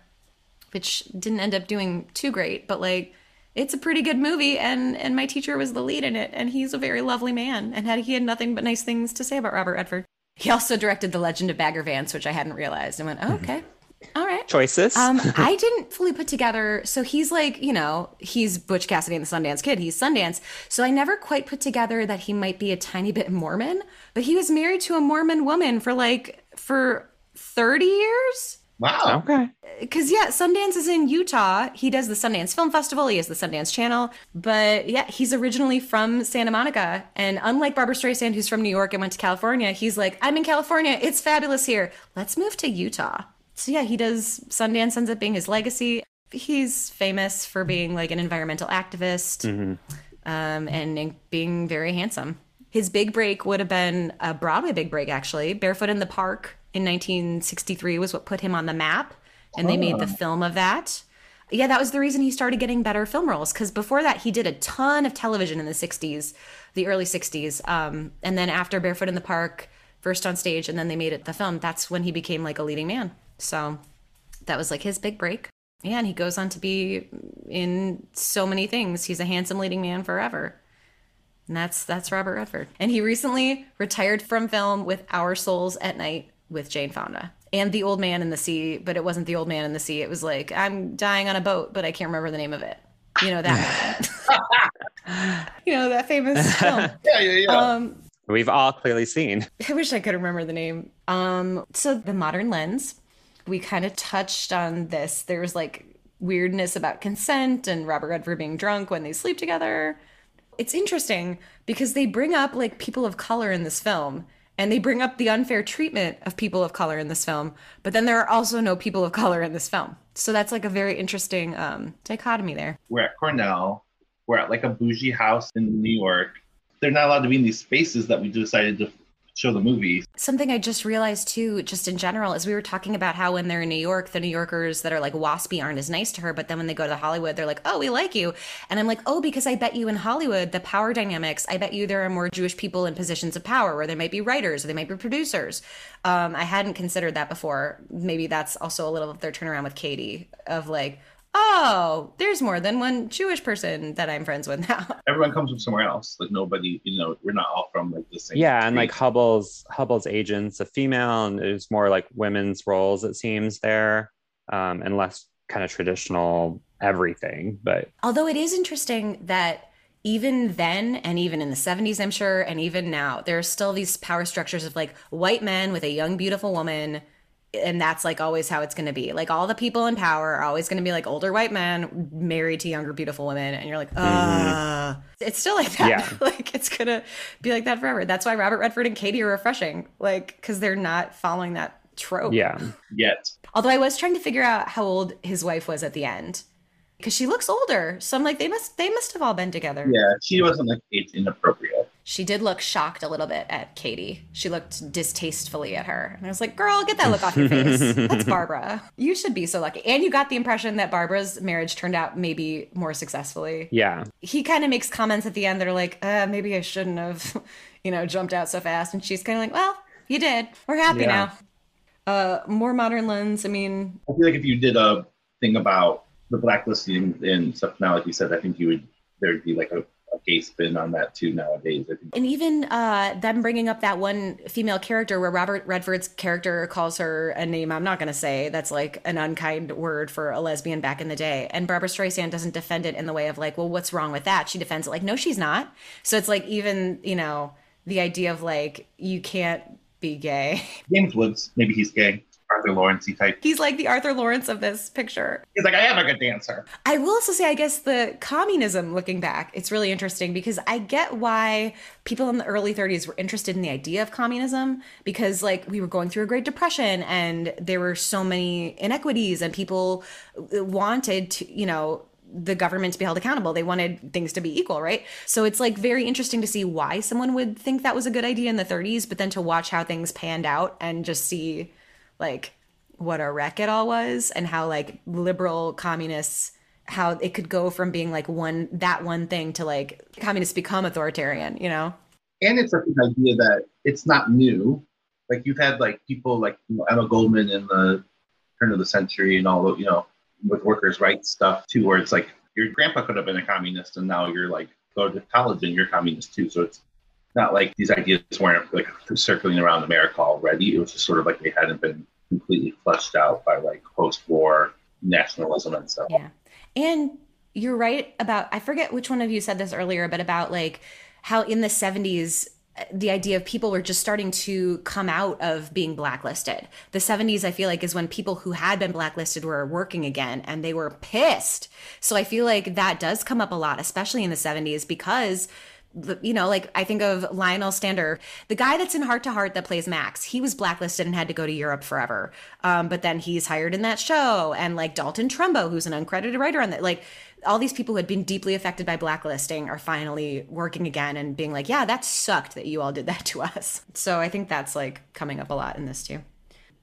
which didn't end up doing too great, but like it's a pretty good movie and and my teacher was the lead in it and he's a very lovely man and had he had nothing but nice things to say about Robert Redford. He also directed The Legend of Bagger Vance, which I hadn't realized. and went, oh, okay. All right. choices. Um, I didn't fully put together. So he's like, you know, he's Butch Cassidy and the Sundance Kid. He's Sundance. So I never quite put together that he might be a tiny bit Mormon, but he was married to a Mormon woman for like for 30 years. Wow. okay. Because, yeah, Sundance is in Utah. He does the Sundance Film Festival. He has the Sundance Channel. But yeah, he's originally from Santa Monica. And unlike Barbra Streisand, who's from New York and went to California, he's like, I'm in California. It's fabulous here. Let's move to Utah. So yeah, he does, Sundance ends up being his legacy. He's famous for being like an environmental activist um, and being very handsome. His big break would have been a Broadway big break, actually. Barefoot in the Park in 1963 was what put him on the map, and they made the film of that. Yeah, that was the reason he started getting better film roles because before that, he did a ton of television in the 60s, the early 60s. Um, and then after Barefoot in the Park, first on stage, and then they made it the film, that's when he became like a leading man. So that was like his big break. Yeah, and he goes on to be in so many things. He's a handsome leading man forever. And that's that's Robert Redford. And he recently retired from film with Our Souls at Night with Jane Fonda. And The Old Man in the Sea, but it wasn't The Old Man in the Sea. It was like I'm dying on a boat, but I can't remember the name of it. You know that you know that famous film. Yeah, yeah, yeah. Um We've all clearly seen. I wish I could remember the name. Um, so the modern lens, we kind of touched on this. There was like weirdness about consent and Robert Redford being drunk when they sleep together. It's interesting because they bring up like people of color in this film and they bring up the unfair treatment of people of color in this film, but then there are also no people of color in this film. So that's like a very interesting um, dichotomy there. we're at Cornell. We're at like a bougie house in New York. They're not allowed to be in these spaces that we decided to show the movie. Something I just realized too, just in general, is we were talking about how when they're in New York, the New Yorkers that are like waspy aren't as nice to her, but then when they go to Hollywood, they're like, oh, we like you. And I'm like, oh, because I bet you in Hollywood, the power dynamics, I bet you there are more Jewish people in positions of power where they might be writers or they might be producers. Um, I hadn't considered that before. Maybe that's also a little of their turnaround with Katie of like, oh, there's more than one Jewish person that I'm friends with now. Everyone comes from somewhere else. Like nobody, you know, we're not all from like the same. Yeah, and like Hubbell's Hubbell's agent's a female, and there's more like women's roles it seems there, um, and less kind of traditional everything. But Although it is interesting that even then, and even in the 70s, I'm sure, and even now, there are still these power structures of like white men with a young, beautiful woman. And that's like always how it's going to be. Like all the people in power are always going to be like older white men married to younger, beautiful women. And you're like, uh, it's still like that. Yeah. like it's going to be like that forever. That's why Robert Redford and Katie are refreshing. Like, because they're not following that trope. yeah, yet. Although I was trying to figure out how old his wife was at the end. Because she looks older. So I'm like, they must they must have all been together. Yeah, she wasn't like age inappropriate. She did look shocked a little bit at Katie. She looked distastefully at her. And I was like, girl, get that look off your face. That's Barbara. You should be so lucky. And you got the impression that Barbara's marriage turned out maybe more successfully. yeah, He kind of makes comments at the end that are like, uh, maybe I shouldn't have, you know, jumped out so fast. And she's kind of like, well, you did. We're happy Yeah. now. Uh, more modern lens. I mean, I feel like if you did a thing about the blacklisting and stuff now, like you said, I think you would there'd be like a, a gay spin on that too nowadays. I think And even uh, them bringing up that one female character where Robert Redford's character calls her a name I'm not going to say that's like an unkind word for a lesbian back in the day. And Barbra Streisand doesn't defend it in the way of like, well, what's wrong with that? She defends it like, no, she's not. So it's like, even, you know, the idea of like, you can't be gay. James Woods, maybe he's gay. Arthur Laurents type. He's like the Arthur Laurents of this picture. He's like, I am a good dancer. I will also say, I guess the communism looking back, it's really interesting because I get why people in the early 30s were interested in the idea of communism because, like, we were going through a Great Depression and there were so many inequities and people uh, wanted to, you know, the government to be held accountable. They wanted things to be equal, right? So it's like very interesting to see why someone would think that was a good idea in the 30s, but then to watch how things panned out and just see like what a wreck it all was and how like liberal communists how it could go from being like one that one thing to like communists become authoritarian you know And it's like an idea that it's not new. Like you've had like people like you know, Emma Goldman in the turn of the century and all the you know with workers' rights stuff too, where it's like your grandpa could have been a communist and now you're like go to college and you're communist too. So it's not like these ideas weren't like circling around America already. It was just sort of like they hadn't been completely flushed out by like post-war nationalism and stuff. Yeah. And you're right about I forget which one of you said this earlier, but about like how in the 70s uh, the idea of people were just starting to come out of being blacklisted. The 70s, I feel like, is when people who had been blacklisted were working again and they were pissed. So I feel like that does come up a lot, especially in the 70s, because you know, like I think of Lionel Stander, the guy that's in Hart to Hart that plays Max. He was blacklisted and had to go to Europe forever. Um, but then he's hired in that show, and like Dalton Trumbo, who's an uncredited writer on that, like all these people who had been deeply affected by blacklisting are finally working again and being like, yeah, that sucked that you all did that to us. So I think that's like coming up a lot in this too.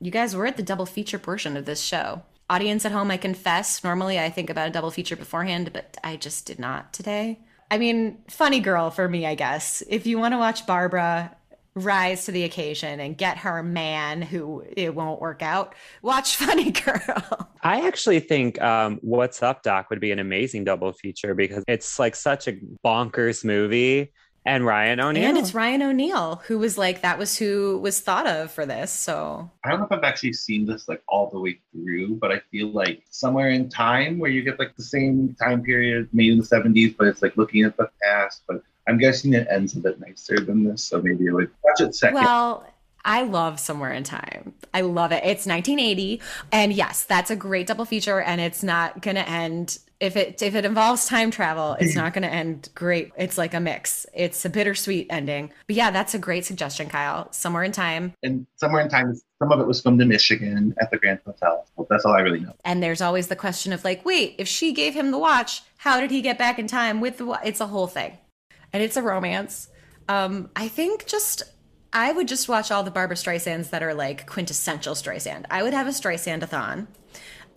You guys were at the double feature portion of this show. Audience at home, I confess, normally I think about a double feature beforehand, but I just did not today. I mean, funny girl for me, I guess. If you want to watch Barbara rise to the occasion and get her man who it won't work out, watch Funny Girl. I actually think um, What's Up Doc would be an amazing double feature because it's like such a bonkers movie and Ryan O'Neal. And it's Ryan O'Neal who was like that was who was thought of for this. So I don't know if I've actually seen this like all the way through, but I feel like somewhere in time where you get like the same time period made in the 70s, but it's like looking at the past. But I'm guessing it ends a bit nicer than this, so maybe I would watch it second. Well, I love Somewhere in Time. I love it. It's 1980, and yes, that's a great double feature, and it's not going to end if it if it involves time travel, it's not going to end great. It's like a mix. It's a bittersweet ending. But yeah, that's a great suggestion, Kyle. Somewhere in Time. And Somewhere in Time, some of it was filmed in Michigan at the Grand Hotel. that's all I really know. And there's always the question of like, wait, if she gave him the watch, how did he get back in time with the watch? It's a whole thing, and it's a romance. Um, I think just I would just watch all the Barbra Streisands that are like quintessential Streisand. I would have a Streisand-a-thon.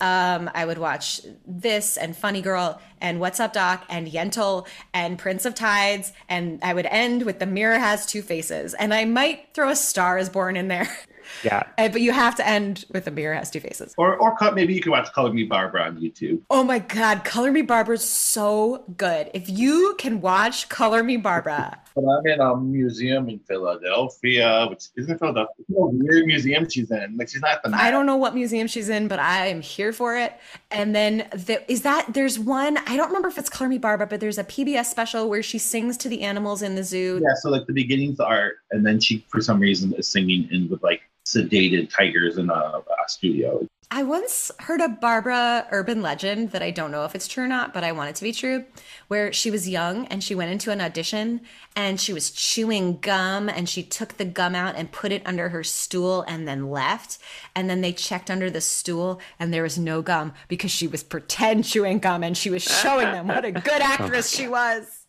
Um, I would watch this and Funny Girl and What's Up Doc and Yentl and Prince of Tides. And I would end with The Mirror Has Two Faces. And I might throw a Star is Born in there. Yeah. but you have to end with The Mirror Has Two Faces. Or, or maybe you could watch Color Me Barbra on YouTube. Oh my God. Color Me Barbra is so good. If you can watch Color Me Barbra. But I'm in a museum in Philadelphia, which isn't Philadelphia. It's a weird museum she's in. Like she's not the. I don't know what museum she's in, but I am here for it. And then the, is that there's one I don't remember if it's Color Me Barbra, but there's a PBS special where she sings to the animals in the zoo. Yeah, so like the beginnings art, and then she for some reason is singing in with like sedated tigers in a, a studio. I once heard a Barbara urban legend that I don't know if it's true or not, but I want it to be true, where she was young and she went into an audition and she was chewing gum and she took the gum out and put it under her stool and then left. And then they checked under the stool and there was no gum because she was pretend chewing gum and she was showing them what a good oh actress she was.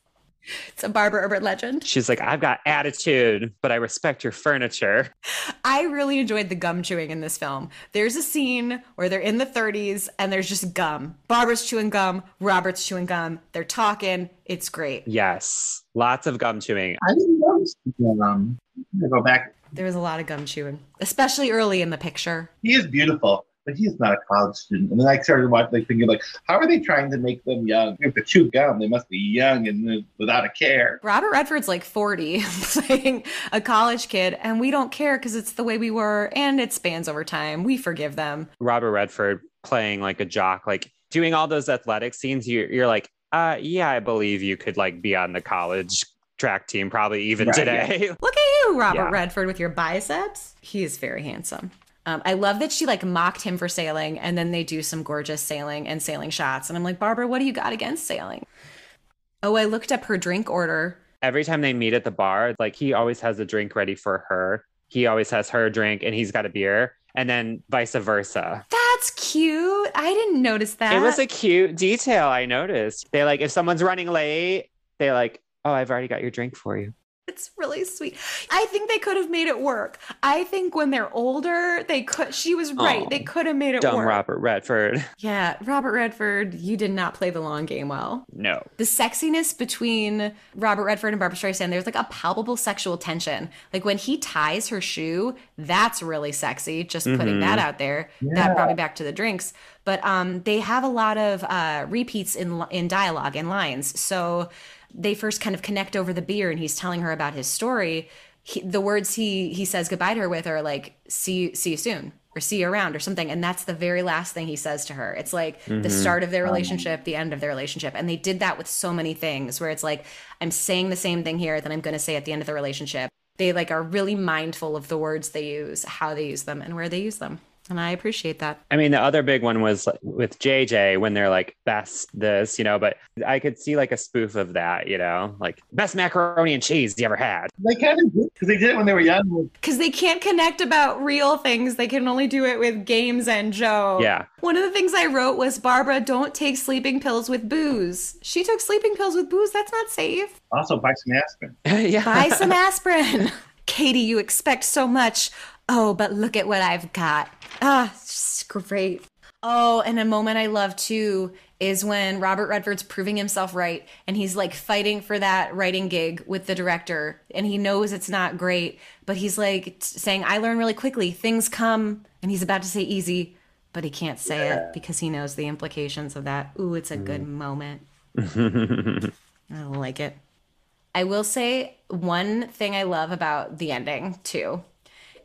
It's a Barbara urban legend. She's like, I've got attitude, but I respect your furniture. I really enjoyed the gum chewing in this film. There's a scene where they're in the 30s and there's just gum. Barbara's chewing gum, Robert's chewing gum. They're talking. It's great. Yes. Lots of gum chewing. I didn't notice um, go back. There was a lot of gum chewing, especially early in the picture. He is beautiful but he's not a college student. And then I started watching, like thinking, like, how are they trying to make them young? If they chew gum, they must be young and without a care. Robert Redford's like 40, playing a college kid, and we don't care because it's the way we were, and it spans over time. We forgive them. Robert Redford playing like a jock, like doing all those athletic scenes. You're, you're like, uh, yeah, I believe you could like be on the college track team probably even right, today. Yeah. Look at you, Robert yeah. Redford, with your biceps. He is very handsome. Um, I love that she like mocked him for sailing, and then they do some gorgeous sailing and sailing shots. And I'm like, Barbara, what do you got against sailing? Oh, I looked up her drink order. Every time they meet at the bar, like he always has a drink ready for her. He always has her drink, and he's got a beer, and then vice versa. That's cute. I didn't notice that. It was a cute detail I noticed. They like if someone's running late, they like, oh, I've already got your drink for you. It's really sweet. I think they could have made it work. I think when they're older, they could. She was right. Oh, they could have made it work. dumb work. Robert Redford. Yeah, Robert Redford, you did not play the long game well. No. The sexiness between Robert Redford and Barbra Streisand, there's like a palpable sexual tension. Like when he ties her shoe, that's really sexy. Just mm-hmm. putting that out there. Yeah. That brought me back to the drinks. But um, they have a lot of uh, repeats in in dialogue and lines. So they first kind of connect over the beer and he's telling her about his story he, the words he he says goodbye to her with are like see you see you soon or see you around or something. And that's the very last thing he says to her. It's like Mm-hmm. the start of Um, their relationship, the end of their relationship. And they did that with so many things where it's like, I'm saying the same thing here that I'm going to say at the end of the relationship. They like are really mindful of the words they use, how they use them, and where they use them. And I appreciate that. I mean, the other big one was like, with JJ when they're like best this, you know, but I could see like a spoof of that, you know, like best macaroni and cheese you ever had. They kind of did because they did it when they were young. Because they can't connect about real things. They can only do it with games and Joe. Yeah. One of the things I wrote was Barbara, don't take sleeping pills with booze. She took sleeping pills with booze. That's not safe. Also, buy some aspirin. yeah. Buy some aspirin. Katie, you expect so much. Oh, but look at what I've got. Ah, it's great. Oh, and a moment I love too is when Robert Redford's proving himself right and he's like fighting for that writing gig with the director and he knows it's not great, but he's like saying, I learn really quickly. Things come, and he's about to say easy, but he can't say it because he knows the implications of that. Ooh, it's a good moment. I like it. I will say one thing I love about the ending too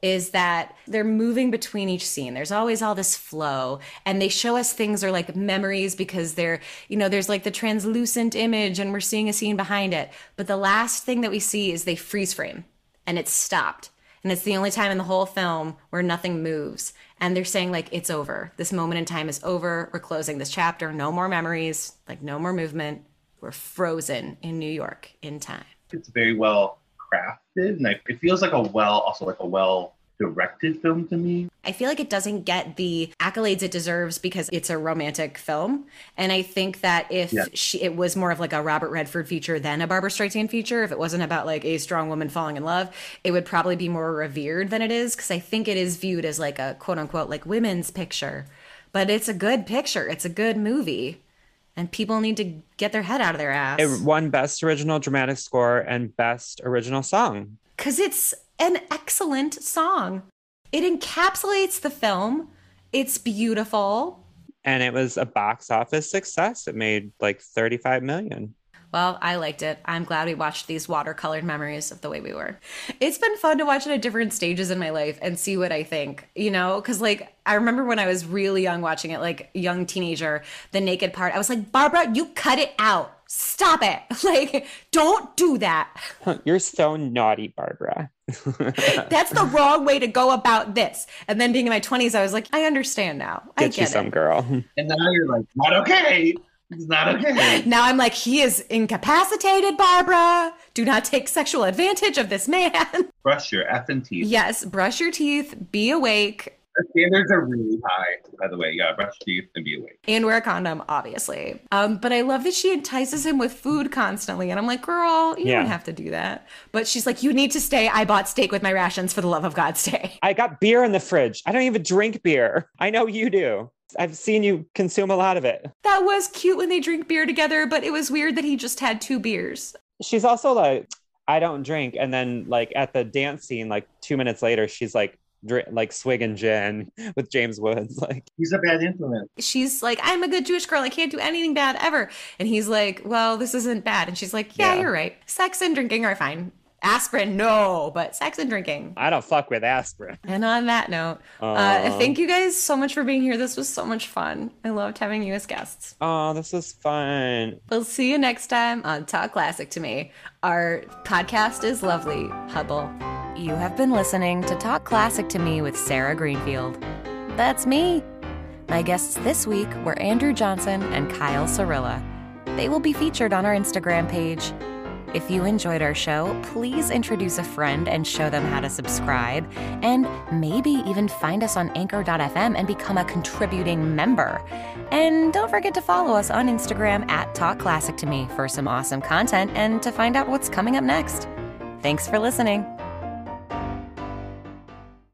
is that they're moving between each scene. There's always all this flow and they show us things are like memories because they're, you know, there's like the translucent image and we're seeing a scene behind it. But the last thing that we see is they freeze frame and it's stopped. And it's the only time in the whole film where nothing moves. And they're saying, like, it's over. This moment in time is over. We're closing this chapter. No more memories, like, no more movement. We're frozen in New York in time. It's very well crafted, and I, it feels like a well, also like a well directed film to me. I feel like it doesn't get the accolades it deserves because it's a romantic film. And I think that if Yeah. she, it was more of like a Robert Redford feature than a Barbra Streisand feature, if it wasn't about like a strong woman falling in love, it would probably be more revered than it is because I think it is viewed as like a quote unquote like women's picture. But it's a good picture. It's a good movie. And people need to get their head out of their ass. It won Best Original Dramatic Score and Best Original Song. because it's an excellent song. It encapsulates the film. It's beautiful. And it was a box office success. It made like 35 million. Well, I liked it. I'm glad we watched these watercolored memories of the way we were. It's been fun to watch it at different stages in my life and see what I think, you know? Because, like, I remember when I was really young watching it, like, young teenager, the naked part, I was like, Barbara, you cut it out. Stop it. Like, don't do that. You're so naughty, Barbara. That's the wrong way to go about this. And then being in my 20s, I was like, I understand now. I Get you get some it. girl. And now you're like, not okay. It's not okay. Now I'm like, he is incapacitated, Barbara. Do not take sexual advantage of this man. Brush your effing teeth. yes, brush your teeth, be awake, standards are really high, by the way. You gotta brush your teeth and be awake. and wear a condom, obviously. Um, but I love that she entices him with food constantly. And I'm like, girl, you Yeah. don't have to do that. But she's like, you need to stay. I bought steak with my rations for the love of God, stay. I got beer in the fridge. I don't even drink beer. I know you do. I've seen you consume a lot of it. That was cute when they drink beer together, but it was weird that he just had two beers. She's also like, I don't drink. And then, like, at the dance scene, like two minutes later, she's like, dri- like swigging gin with James Woods. Like, He's a bad influence. she's like, I'm a good Jewish girl. I can't do anything bad ever. And he's like, Well, this isn't bad. And she's like, Yeah, Yeah. you're right. Sex and drinking are fine. Aspirin, no, but sex and drinking. I don't fuck with aspirin. And on that note, uh, Aw. thank you guys so much for being here. This was so much fun. I loved having you as guests. Oh, this is fun. We'll see you next time on Talk Classic to Me. Our podcast is lovely, Hubbell. You have been listening to Talk Classic to Me with Sarah Greenfield. That's me. My guests this week were Andrew Johnson and Kyle Cirilla. They will be featured on our Instagram page. If you enjoyed our show, please introduce a friend and show them how to subscribe, and maybe even find us on anchor.fm and become a contributing member. And don't forget to follow us on Instagram at Talk Classic to Me for some awesome content and to find out what's coming up next. Thanks for listening.